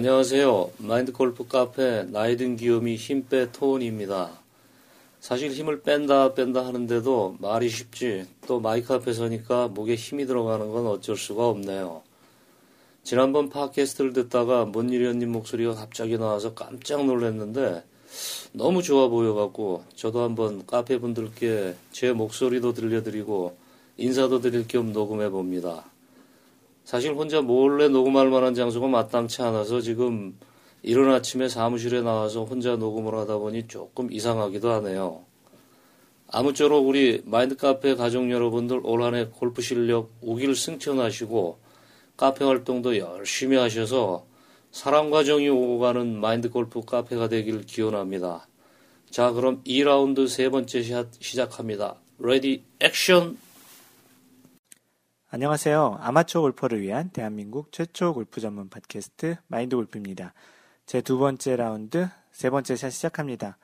안녕하세요. 마인드 골프 카페 나이든 기욤이 힘빼 토온입니다. 사실 힘을 뺀다 뺀다 하는데도 말이 쉽지 또 마이크 앞에 서니까 목에 힘이 들어가는 건 어쩔 수가 없네요. 지난번 팟캐스트를 듣다가 뭔일이었님 목소리가 갑자기 나와서 깜짝 놀랐는데 너무 좋아 보여갖고 저도 한번 카페 분들께 제 목소리도 들려드리고 인사도 드릴 겸 녹음해 봅니다. 사실 혼자 몰래 녹음할 만한 장소가 마땅치 않아서 지금 이른 아침에 사무실에 나와서 혼자 녹음을 하다 보니 조금 이상하기도 하네요. 아무쪼록 우리 마인드 카페 가족 여러분들 올 한해 골프 실력 욱일승천하시고 카페 활동도 열심히 하셔서 사랑과 정이 오고 가는 마인드 골프 카페가 되길 기원합니다. 자, 그럼 2라운드 세 번째 샷 시작합니다. Ready action! 안녕하세요. 아마추어 골퍼를 위한 대한민국 최초 골프 전문 팟캐스트 마인드 골프입니다. 제 두 번째 라운드, 세 번째 샷 시작합니다.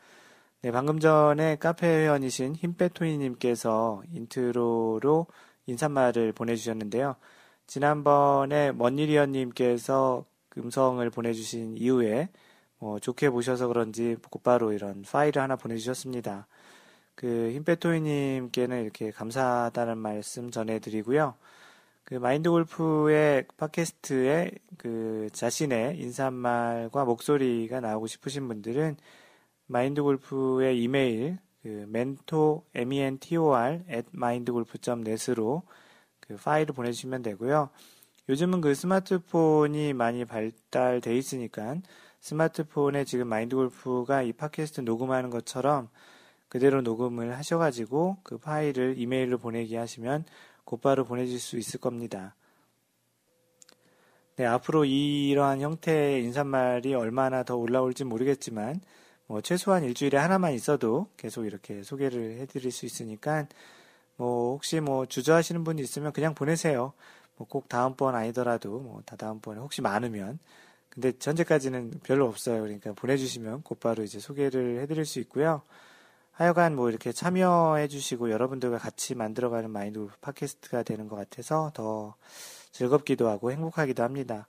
네, 방금 전에 카페 회원이신 힘빼토이님께서 인트로로 인사말을 보내주셨는데요. 지난번에 먼일이언님께서 음성을 보내주신 이후에 뭐 좋게 보셔서 그런지 곧바로 이런 파일을 하나 보내주셨습니다. 그 힘빼토이님께는 이렇게 감사하다는 말씀 전해드리고요. 그 마인드 골프의 팟캐스트에 그 자신의 인사말과 목소리가 나오고 싶으신 분들은 마인드 골프의 이메일 그 mentor m e n t o r at mindgolf.net으로 그 파일을 보내주시면 되고요. 요즘은 그 스마트폰이 많이 발달돼 있으니까 스마트폰에 지금 마인드 골프가 이 팟캐스트 녹음하는 것처럼 그대로 녹음을 하셔가지고 그 파일을 이메일로 보내기 하시면 곧바로 보내줄 수 있을 겁니다. 네, 앞으로 이러한 형태의 인사말이 얼마나 더 올라올지 모르겠지만, 뭐, 최소한 일주일에 하나만 있어도 계속 이렇게 소개를 해드릴 수 있으니까, 뭐, 혹시 뭐, 주저하시는 분이 있으면 그냥 보내세요. 뭐, 꼭 다음번 아니더라도, 뭐, 다 다음번에 혹시 많으면. 근데 현재까지는 별로 없어요. 그러니까 보내주시면 곧바로 이제 소개를 해드릴 수 있고요. 하여간 뭐 이렇게 참여해 주시고 여러분들과 같이 만들어가는 마인드 팟캐스트가 되는 것 같아서 더 즐겁기도 하고 행복하기도 합니다.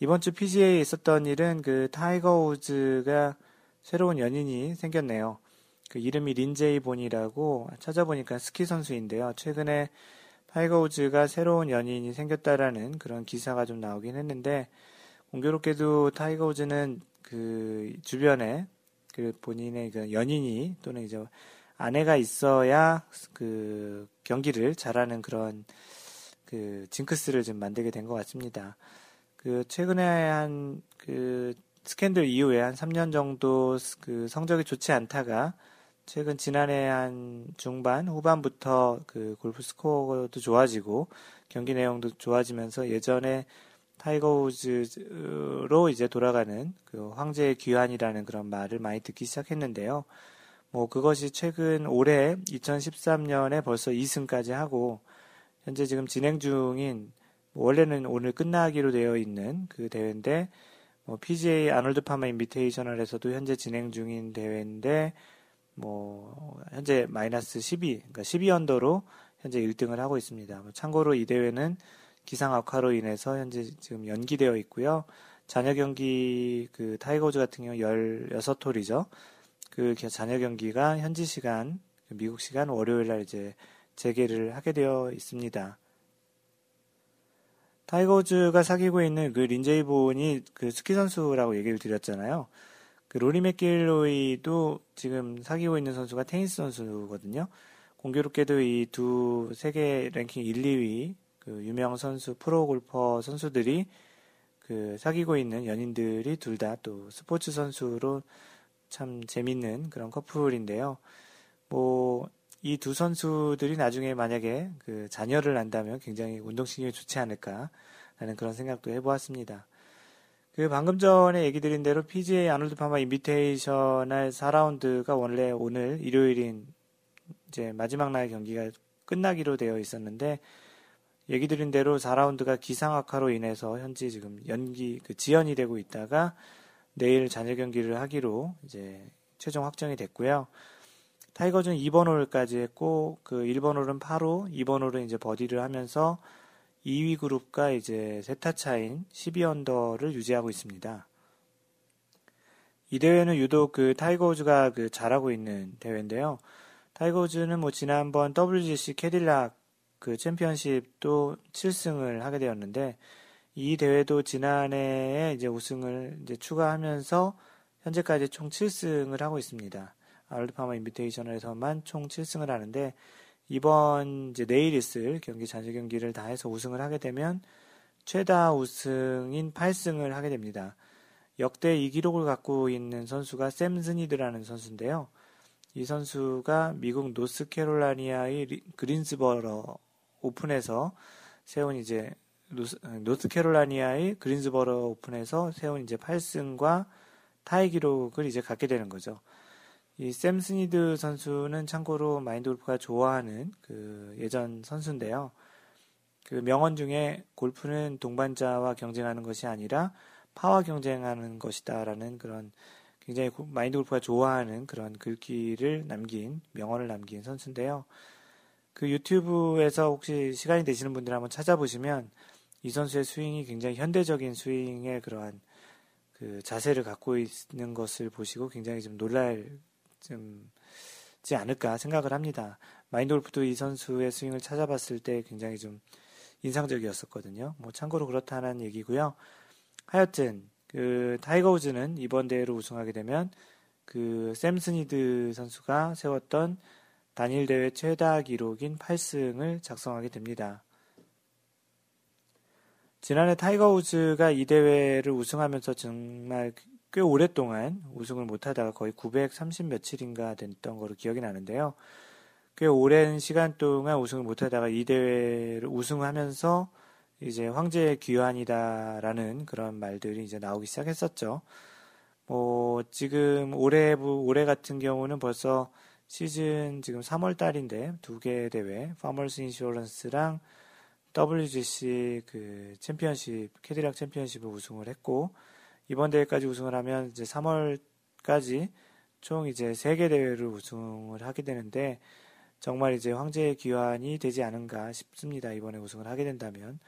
이번 주 PGA에 있었던 일은 그 타이거 우즈가 새로운 연인이 생겼네요. 그 이름이 린제이 본이라고 찾아보니까 스키 선수인데요. 최근에 타이거 우즈가 새로운 연인이 생겼다라는 그런 기사가 좀 나오긴 했는데 공교롭게도 타이거 우즈는 그 주변에 그 본인의 그 연인이 또는 이제 아내가 있어야 그 경기를 잘하는 그런 그 징크스를 좀 만들게 된 것 같습니다. 그 최근에 한 그 스캔들 이후에 한 3년 정도 그 성적이 좋지 않다가 최근 지난해 한 중반 후반부터 그 골프 스코어도 좋아지고 경기 내용도 좋아지면서 예전에 타이거 우즈로 이제 돌아가는 그 황제의 귀환이라는 그런 말을 많이 듣기 시작했는데요. 뭐 그것이 최근 올해 2013년에 벌써 2승까지 하고 현재 지금 진행 중인 뭐 원래는 오늘 끝나기로 되어 있는 그 대회인데 뭐 PGA 아놀드 파마 인비테이셔널에서도 현재 진행 중인 대회인데 뭐 현재 마이너스 12, 그러니까 12 언더로 현재 1등을 하고 있습니다. 뭐 참고로 이 대회는 기상 악화로 인해서 현재 지금 연기되어 있고요. 잔여 경기 그 타이거 우즈 같은 경우 16홀이죠. 그 잔여 경기가 현지 시간 미국 시간 월요일 날 이제 재개를 하게 되어 있습니다. 타이거 우즈가 사귀고 있는 그 린제이 본이 그 스키 선수라고 얘기를 드렸잖아요. 그 로리 맥길로이도 지금 사귀고 있는 선수가 테니스 선수거든요. 공교롭게도 이 두 세계 랭킹 1, 2위 그 유명 선수 프로 골퍼 선수들이 그 사귀고 있는 연인들이 둘 다 또 스포츠 선수로 참 재밌는 그런 커플인데요. 뭐 이 두 선수들이 나중에 만약에 그 자녀를 낳는다면 굉장히 운동신경이 좋지 않을까라는 그런 생각도 해보았습니다. 그 방금 전에 얘기 드린 대로 PGA 아놀드 파마 인비테이셔널 4라운드가 원래 오늘 일요일인 이제 마지막 날 경기가 끝나기로 되어 있었는데 얘기 드린 대로 4라운드가 기상악화로 인해서 현재 지금 연기 그 지연이 되고 있다가 내일 잔여 경기를 하기로 이제 최종 확정이 됐고요. 타이거 우즈는 2번 홀까지 했고 그 1번 홀은 파로, 2번 홀은 이제 버디를 하면서 2위 그룹과 이제 세 타 차인 12언더를 유지하고 있습니다. 이 대회는 유독 그 타이거 우즈가 그 잘하고 있는 대회인데요. 타이거 우즈는 뭐 지난번 WGC 캐딜락 그 챔피언십도 7승을 하게 되었는데 이 대회도 지난해에 이제 우승을 이제 추가하면서 현재까지 총 7승을 하고 있습니다. 아놀드 파마 인비테이셔널에서만 총 7승을 하는데 이번 이제 내일 있을 경기 잔여 경기를 다 해서 우승을 하게 되면 최다 우승인 8승을 하게 됩니다. 역대 이 기록을 갖고 있는 선수가 샘 스니드라는 선수인데요. 이 선수가 미국 노스캐롤라이나의 그린스버러 오픈에서 세운 이제 노스, 캐롤라이나의 그린스버러 오픈에서 세운 이제 8승과 타이 기록을 이제 갖게 되는 거죠. 이 샘 스니드 선수는 참고로 마인드 골프가 좋아하는 그 예전 선수인데요. 그 명언 중에 골프는 동반자와 경쟁하는 것이 아니라 파와 경쟁하는 것이다라는 그런 굉장히 마인드 골프가 좋아하는 그런 글귀를 남긴 명언을 남긴 선수인데요. 그 유튜브에서 혹시 시간이 되시는 분들 한번 찾아보시면 이 선수의 스윙이 굉장히 현대적인 스윙의 그러한 그 자세를 갖고 있는 것을 보시고 굉장히 좀 놀랍지 않을까 생각을 합니다. 마인드 골프도 이 선수의 스윙을 찾아봤을 때 굉장히 좀 인상적이었었거든요. 뭐 참고로 그렇다는 얘기고요. 하여튼 그 타이거 우즈는 이번 대회로 우승하게 되면 그 샘 스니드 선수가 세웠던 단일 대회 최다 기록인 8승을 작성하게 됩니다. 지난해 타이거 우즈가 이 대회를 우승하면서 정말 꽤 오랫동안 우승을 못하다가 거의 930 며칠인가 됐던 거로 기억이 나는데요. 꽤 오랜 시간 동안 우승을 못하다가 이 대회를 우승하면서 이제 황제의 귀환이다라는 그런 말들이 이제 나오기 시작했었죠. 뭐 지금 올해 올해 같은 경우는 벌써 시즌 지금 3월 달인데 두 개 대회, 파머스 인슈어런스랑 WGC 그 챔피언십 캐딜락 챔피언십을 우승을 했고 이번 대회까지 우승을 하면 이제 3월까지 총 이제 3개 대회를 우승을 하게 되는데 정말 이제 황제의 귀환이 되지 않은가 싶습니다. 이번에 우승을 하게 된다면.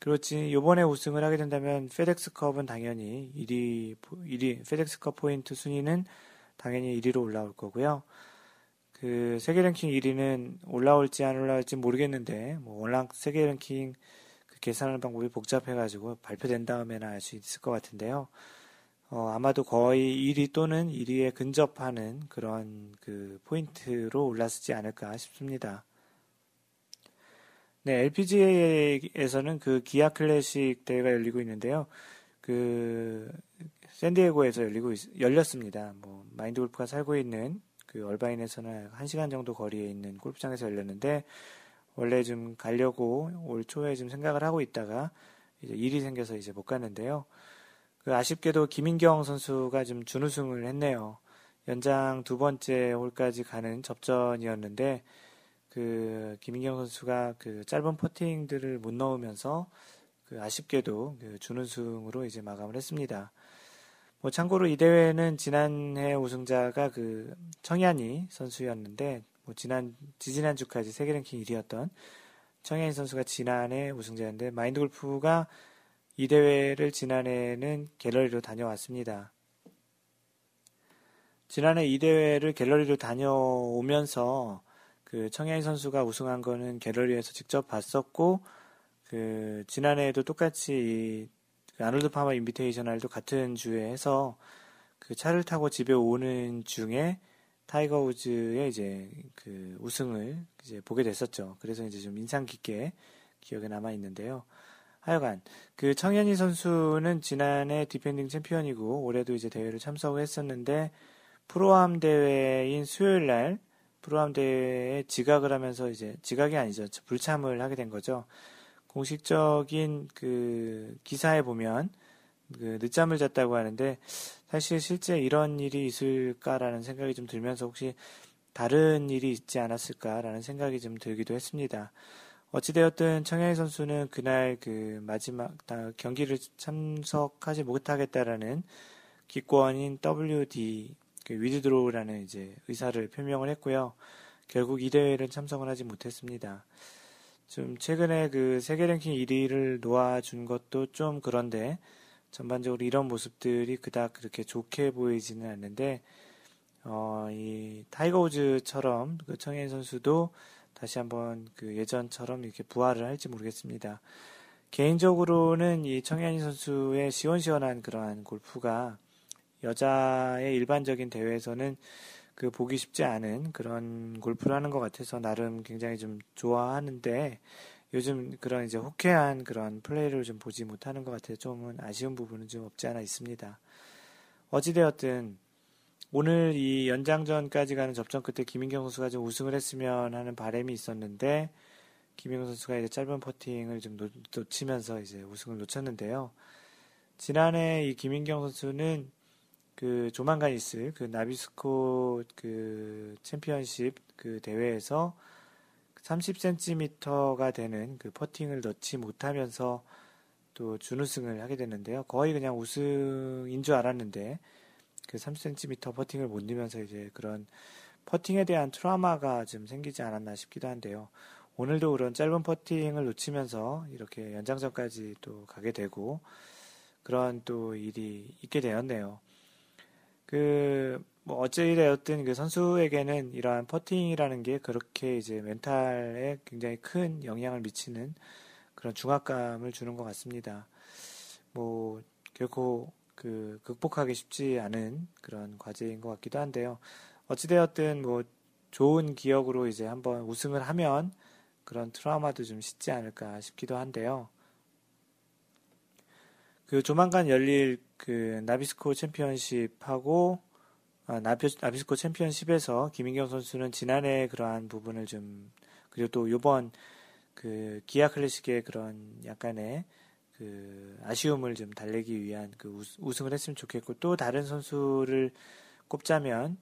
그렇지, 이번에 우승을 하게 된다면 페덱스컵은 당연히 1위, 1위, 페덱스컵 포인트 순위는 당연히 1위로 올라올 거고요. 그 세계 랭킹 1위는 올라올지 안 올라올지 모르겠는데 뭐 워낙 세계 랭킹 계산하는 방법이 복잡해가지고 발표된 다음에나 알 수 있을 것 같은데요. 어, 아마도 거의 1위 또는 1위에 근접하는 그런 그 포인트로 올랐지 않을까 싶습니다. 네, LPGA에서는 그 기아 클래식 대회가 열리고 있는데요. 그 샌디에고에서 열리고 있, 열렸습니다. 뭐 마인드 골프가 살고 있는 그 얼바인에서는 1시간 정도 거리에 있는 골프장에서 열렸는데 원래 좀 가려고 올 초에 좀 생각을 하고 있다가 이제 일이 생겨서 이제 못 갔는데요. 그 아쉽게도 김인경 선수가 좀 준우승을 했네요. 연장 두 번째 홀까지 가는 접전이었는데 그 김인경 선수가 그 짧은 퍼팅들을 못 넣으면서 그 아쉽게도 그 준우승으로 이제 마감을 했습니다. 뭐 참고로 이 대회는 지난해 우승자가 그 청야니 선수였는데 뭐 지난 지지난 주까지 세계 랭킹 1위였던 청해인 선수가 지난해 우승자였는데 마인드 골프가 이 대회를 지난해는 갤러리로 다녀왔습니다. 지난해 이 대회를 갤러리로 다녀오면서 그 청해인 선수가 우승한 거는 갤러리에서 직접 봤었고 그 지난해에도 똑같이 그 아놀드 파마 인비테이셔널도 같은 주에 해서 그 차를 타고 집에 오는 중에 타이거 우즈의 이제 그 우승을 이제 보게 됐었죠. 그래서 이제 좀 인상 깊게 기억에 남아 있는데요. 하여간 그 청야니 선수는 지난해 defending 챔피언이고 올해도 이제 대회를 참석을 했었는데 프로암 대회인 수요일 날 프로암 대회에 지각을 하면서 이제 지각이 아니죠. 불참을 하게 된 거죠. 공식적인 그 기사에 보면 그 늦잠을 잤다고 하는데 사실 실제 이런 일이 있을까라는 생각이 좀 들면서 혹시 다른 일이 있지 않았을까라는 생각이 좀 들기도 했습니다. 어찌되었든 청양희 선수는 그날 그 마지막 경기를 참석하지 못하겠다라는 기권인 WD 그 위드드로우라는 이제 의사를 표명을 했고요. 결국 이 대회를 참석을 하지 못했습니다. 좀 최근에 그 세계 랭킹 1위를 놓아준 것도 좀 그런데 전반적으로 이런 모습들이 그닥 그렇게 좋게 보이지는 않는데 어, 이 타이거 우즈처럼 그 청야니 선수도 다시 한번 그 예전처럼 이렇게 부활을 할지 모르겠습니다. 개인적으로는 이 청야니 선수의 시원시원한 그러한 골프가 여자의 일반적인 대회에서는 그 보기 쉽지 않은 그런 골프를 하는 것 같아서 나름 굉장히 좀 좋아하는데 요즘 그런 이제 호쾌한 그런 플레이를 좀 보지 못하는 것 같아서 좀은 아쉬운 부분은 좀 없지 않아 있습니다. 어찌되었든 오늘 이 연장전까지 가는 접전 끝에 김인경 선수가 좀 우승을 했으면 하는 바람이 있었는데 김인경 선수가 이제 짧은 퍼팅을 좀 놓 치면서 이제 우승을 놓쳤는데요. 지난해 이 김인경 선수는 그 조만간 있을 그 나비스코 그 챔피언십 그 대회에서 30cm가 되는 그 퍼팅을 넣지 못하면서 또 준우승을 하게 됐는데요. 거의 그냥 우승인 줄 알았는데 그 30cm 퍼팅을 못 넣으면서 이제 그런 퍼팅에 대한 트라우마가 좀 생기지 않았나 싶기도 한데요. 오늘도 그런 짧은 퍼팅을 놓치면서 이렇게 연장전까지 또 가게 되고 그런 또 일이 있게 되었네요. 그, 뭐, 어찌되었든 그 선수에게는 이러한 퍼팅이라는 게 그렇게 이제 멘탈에 굉장히 큰 영향을 미치는 그런 중압감을 주는 것 같습니다. 뭐, 결코 그 극복하기 쉽지 않은 그런 과제인 것 같기도 한데요. 어찌되었든 뭐 좋은 기억으로 이제 한번 우승을 하면 그런 트라우마도 좀 씻지 않을까 싶기도 한데요. 그 조만간 열릴 그 나비스코 챔피언십하고 아, 나비, 나비스코 챔피언십에서 김인경 선수는 지난해 그러한 부분을 좀 그리고 또 요번 그 기아 클래식의 그런 약간의 그 아쉬움을 좀 달래기 위한 그 우승을 했으면 좋겠고 또 다른 선수를 꼽자면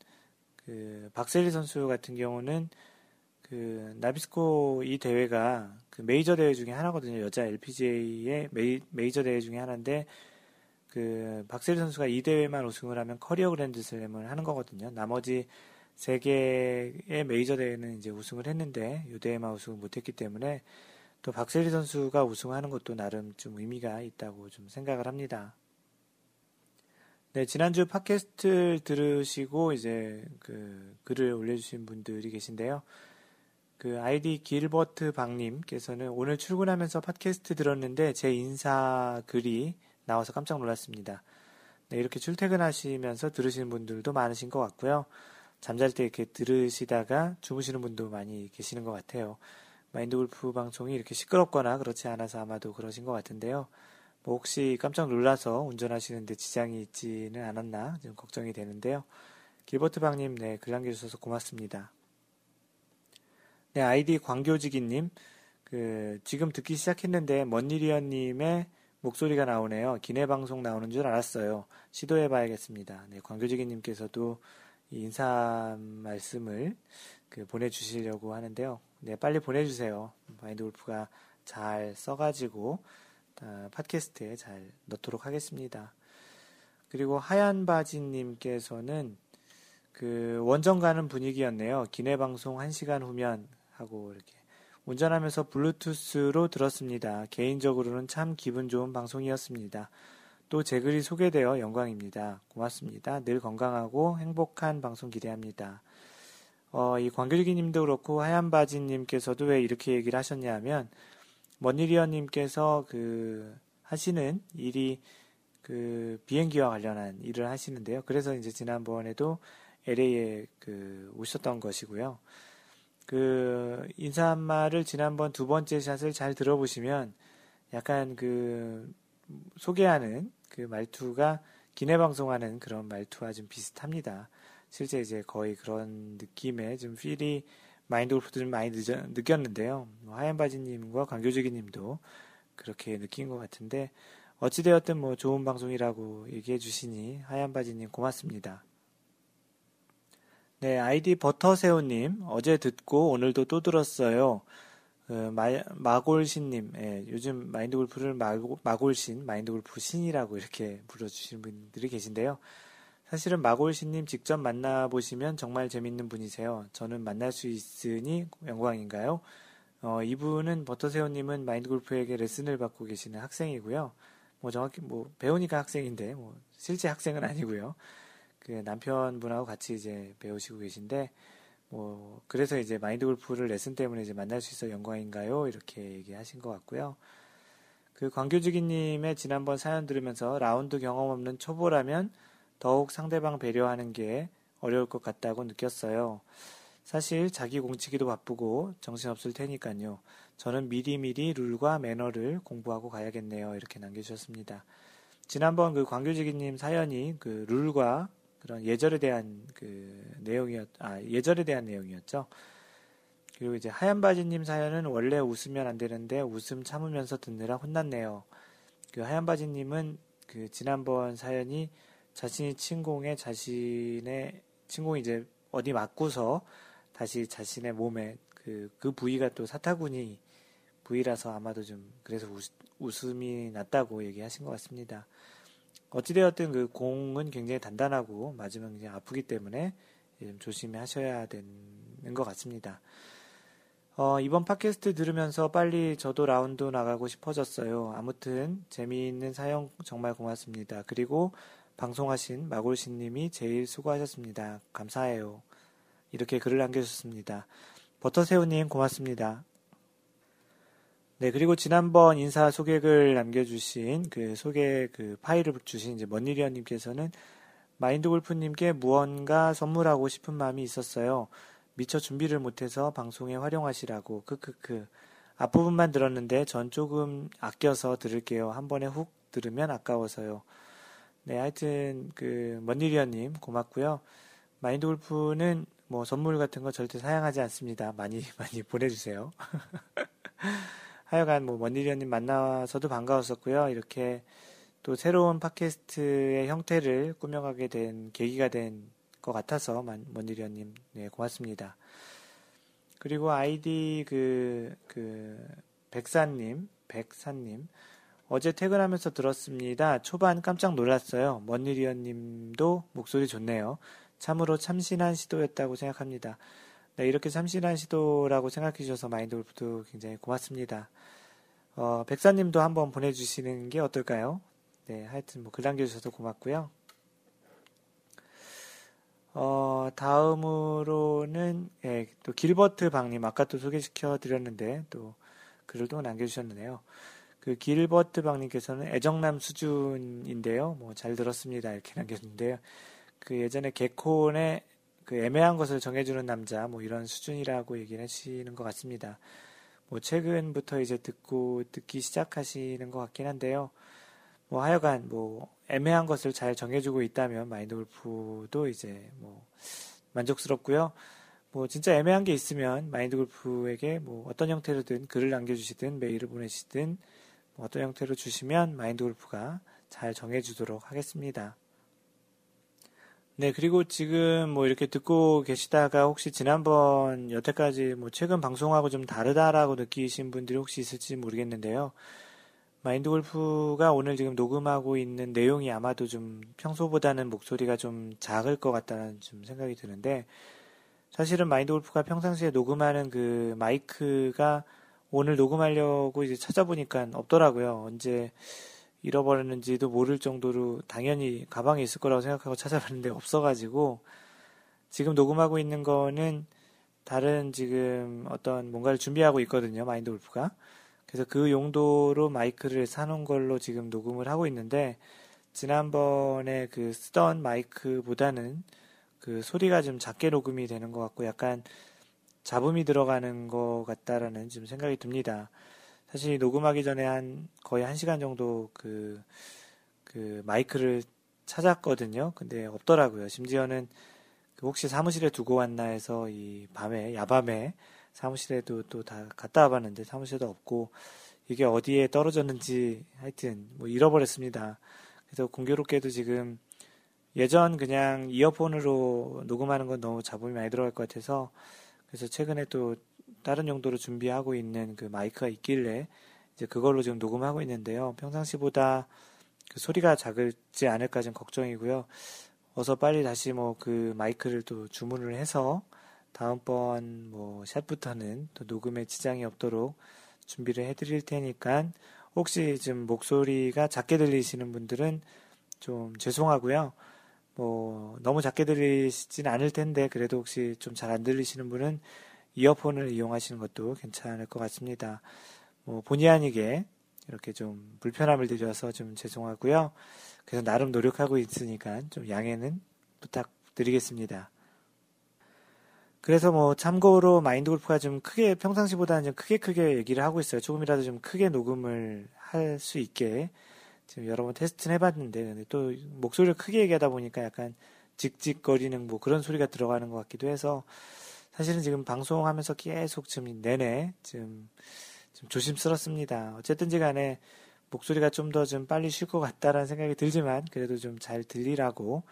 그 박세리 선수 같은 경우는 그 나비스코 이 대회가 그 메이저 대회 중에 하나거든요. 여자 LPGA의 메이, 메이저 대회 중에 하나인데 그 박세리 선수가 이 대회만 우승을 하면 커리어 그랜드 슬램을 하는 거거든요. 나머지 세 개의 메이저 대회는 이제 우승을 했는데 이 대회만 우승을 못했기 때문에 또 박세리 선수가 우승하는 것도 나름 좀 의미가 있다고 좀 생각을 합니다. 네, 지난주 팟캐스트를 들으시고 이제 그 글을 올려주신 분들이 계신데요. 그 아이디 길버트 박님께서는 오늘 출근하면서 팟캐스트 들었는데 제 인사 글이 나와서 깜짝 놀랐습니다. 네, 이렇게 출퇴근하시면서 들으시는 분들도 많으신 것 같고요. 잠잘 때 이렇게 들으시다가 주무시는 분도 많이 계시는 것 같아요. 마인드 골프 방송이 이렇게 시끄럽거나 그렇지 않아서 아마도 그러신 것 같은데요. 뭐 혹시 깜짝 놀라서 운전하시는데 지장이 있지는 않았나 좀 걱정이 되는데요. 길버트 방님, 네, 글 남겨주셔서 고맙습니다. 네, 아이디 광교지기님, 그, 지금 듣기 시작했는데, 먼니리언님의 목소리가 나오네요. 기내 방송 나오는 줄 알았어요. 시도해 봐야겠습니다. 네, 광교지기님께서도 인사 말씀을 그 보내주시려고 하는데요. 네, 빨리 보내주세요. 마인드 골프가 잘 써가지고 어, 팟캐스트에 잘 넣도록 하겠습니다. 그리고 하얀 바지님께서는 그 원정 가는 분위기였네요. 기내 방송 1시간 후면 하고 이렇게 운전하면서 블루투스로 들었습니다. 개인적으로는 참 기분 좋은 방송이었습니다. 또 제 글이 소개되어 영광입니다. 고맙습니다. 늘 건강하고 행복한 방송 기대합니다. 어, 이 광교지기 님도 그렇고 하얀 바지 님께서도 왜 이렇게 얘기를 하셨냐면 머니리어 님께서 그 하시는 일이 그 비행기와 관련한 일을 하시는데요. 그래서 이제 지난번에도 LA에 그 오셨던 것이고요. 그 인사말을 지난번 두 번째 샷을 잘 들어보시면 약간 그 소개하는 그 말투가 기내 방송하는 그런 말투와 좀 비슷합니다. 실제 이제 거의 그런 느낌의 좀 필이 마인드 골프도 좀 많이 늦어, 느꼈는데요. 뭐 하얀 바지님과 강교주기님도 그렇게 느낀 것 같은데 어찌되었든 뭐 좋은 방송이라고 얘기해 주시니 하얀 바지님 고맙습니다. 네, 아이디 버터새우님 어제 듣고 오늘도 또 들었어요. 그 마, 마골신님, 예, 요즘 마인드 골프를 마골신, 마인드 골프 신이라고 이렇게 불러주시는 분들이 계신데요. 사실은 마골신님 직접 만나보시면 정말 재밌는 분이세요. 저는 만날 수 있으니 영광인가요? 어, 이분은 버터새우님은 마인드 골프에게 레슨을 받고 계시는 학생이고요. 뭐 정확히 뭐 배우니까 학생인데 뭐 실제 학생은 아니고요. 그 남편분하고 같이 이제 배우시고 계신데 뭐 그래서 이제 마인드 골프를 레슨 때문에 이제 만날 수 있어 영광인가요? 이렇게 얘기하신 것 같고요. 그 광교주기님의 지난번 사연 들으면서 라운드 경험 없는 초보라면 더욱 상대방 배려하는 게 어려울 것 같다고 느꼈어요. 사실 자기 공치기도 바쁘고 정신없을 테니까요. 저는 미리미리 룰과 매너를 공부하고 가야겠네요. 이렇게 남겨주셨습니다. 지난번 그 광교지기님 사연이 그 룰과 그런 예절에 대한 그 내용이었, 아, 예절에 대한 내용이었죠. 그리고 이제 하얀 바지님 사연은 원래 웃으면 안 되는데 웃음 참으면서 듣느라 혼났네요. 그 하얀 바지님은 그 지난번 사연이 자신이 침공에 자신의 침공이 이제 어디 맞고서 다시 자신의 몸에 그, 그 부위가 또 사타구니 부위라서 아마도 좀 그래서 웃, 웃음이 났다고 얘기하신 것 같습니다. 어찌되었든 그 공은 굉장히 단단하고 맞으면 굉장히 아프기 때문에 좀 조심히 하셔야 되는 것 같습니다. 어, 이번 팟캐스트 들으면서 빨리 저도 라운드 나가고 싶어졌어요. 아무튼 재미있는 사연 정말 고맙습니다. 그리고 방송하신 마골신님이 제일 수고하셨습니다. 감사해요. 이렇게 글을 남겨주셨습니다. 버터새우님 고맙습니다. 네, 그리고 지난번 인사 소개글 남겨주신 그 소개 그 파일을 주신 이제 먼니리언님께서는 마인드 골프님께 무언가 선물하고 싶은 마음이 있었어요. 미처 준비를 못해서 방송에 활용하시라고 크크크 앞부분만 들었는데 전 조금 아껴서 들을게요. 한 번에 훅 들으면 아까워서요. 네, 하여튼 그 먼니리언님 고맙고요. 마인드 골프는 뭐 선물 같은 거 절대 사양하지 않습니다. 많이 많이 보내주세요. 하여간 뭐 먼니리언님 만나서도 반가웠었고요. 이렇게 또 새로운 팟캐스트의 형태를 꾸며가게 된 계기가 된 것 같아서 먼니리언님 네 고맙습니다. 그리고 아이디 그, 그, 백사님, 백사님. 어제 퇴근하면서 들었습니다. 초반 깜짝 놀랐어요. 먼니리언 님도 목소리 좋네요. 참으로 참신한 시도였다고 생각합니다. 네, 이렇게 참신한 시도라고 생각해 주셔서 마인드 골프도 굉장히 고맙습니다. 어, 백사님도 한번 보내주시는 게 어떨까요? 네, 하여튼 뭐 글 남겨주셔서 고맙고요. 어, 다음으로는, 예, 또 길버트 방님, 아까 또 소개시켜 드렸는데, 또 글을 또 남겨주셨네요. 그 길버트 방님께서는 애정남 수준인데요. 뭐 잘 들었습니다. 이렇게 남겼는데요. 그 예전에 개콘의 그 애매한 것을 정해주는 남자 뭐 이런 수준이라고 얘기를 하시는 것 같습니다. 뭐 최근부터 이제 듣고 듣기 시작하시는 것 같긴 한데요. 뭐 하여간 뭐 애매한 것을 잘 정해주고 있다면 마인드 골프도 이제 뭐 만족스럽고요. 뭐 진짜 애매한 게 있으면 마인드 골프에게 뭐 어떤 형태로든 글을 남겨주시든 메일을 보내시든 뭐 어떤 형태로 주시면 마인드 골프가 잘 정해주도록 하겠습니다. 네, 그리고 지금 뭐 이렇게 듣고 계시다가 혹시 지난번 여태까지 뭐 최근 방송하고 좀 다르다라고 느끼신 분들이 혹시 있을지 모르겠는데요. 마인드 골프가 오늘 지금 녹음하고 있는 내용이 아마도 좀 평소보다는 목소리가 좀 작을 것 같다는 좀 생각이 드는데 사실은 마인드 골프가 평상시에 녹음하는 그 마이크가 오늘 녹음하려고 이제 찾아보니까 없더라고요. 언제 잃어버렸는지도 모를 정도로 당연히 가방에 있을 거라고 생각하고 찾아봤는데 없어가지고 지금 녹음하고 있는 거는 다른 지금 어떤 뭔가를 준비하고 있거든요. 마인드 골프가. 그래서 그 용도로 마이크를 사놓은 걸로 지금 녹음을 하고 있는데 지난번에 그 쓰던 마이크보다는 그 소리가 좀 작게 녹음이 되는 것 같고 약간 잡음이 들어가는 것 같다라는 좀 생각이 듭니다. 사실 녹음하기 전에 한 거의 한 시간 정도 그, 그 마이크를 찾았거든요. 근데 없더라고요. 심지어는 그 혹시 사무실에 두고 왔나 해서 이 밤에, 야밤에 사무실에도 또 다 갔다 와봤는데 사무실에도 없고 이게 어디에 떨어졌는지 하여튼 뭐 잃어버렸습니다. 그래서 공교롭게도 지금 예전 그냥 이어폰으로 녹음하는 건 너무 잡음이 많이 들어갈 것 같아서 그래서 최근에 또 다른 용도로 준비하고 있는 그 마이크가 있길래 이제 그걸로 지금 녹음하고 있는데요. 평상시보다 그 소리가 작을지 않을까 좀 걱정이고요. 어서 빨리 다시 뭐 그 마이크를 또 주문을 해서 다음번 뭐 샷부터는 또 녹음에 지장이 없도록 준비를 해드릴 테니까 혹시 좀 목소리가 작게 들리시는 분들은 좀 죄송하고요. 뭐 너무 작게 들리시진 않을 텐데 그래도 혹시 좀 잘 안 들리시는 분은 이어폰을 이용하시는 것도 괜찮을 것 같습니다. 뭐 본의 아니게 이렇게 좀 불편함을 드려서 좀 죄송하고요. 그래서 나름 노력하고 있으니까 좀 양해는 부탁드리겠습니다. 그래서 뭐 참고로 마인드 골프가 좀 크게 평상시보다는 좀 크게 크게 얘기를 하고 있어요. 조금이라도 좀 크게 녹음을 할 수 있게 지금 여러 번 테스트는 해봤는데 또 목소리를 크게 얘기하다 보니까 약간 직직거리는 뭐 그런 소리가 들어가는 것 같기도 해서 사실은 지금 방송하면서 계속 지금 내내 지금 좀 조심스럽습니다. 어쨌든지 간에 목소리가 좀더좀 빨리 쉴 것 같다라는 생각이 들지만 그래도 좀 잘 들리라고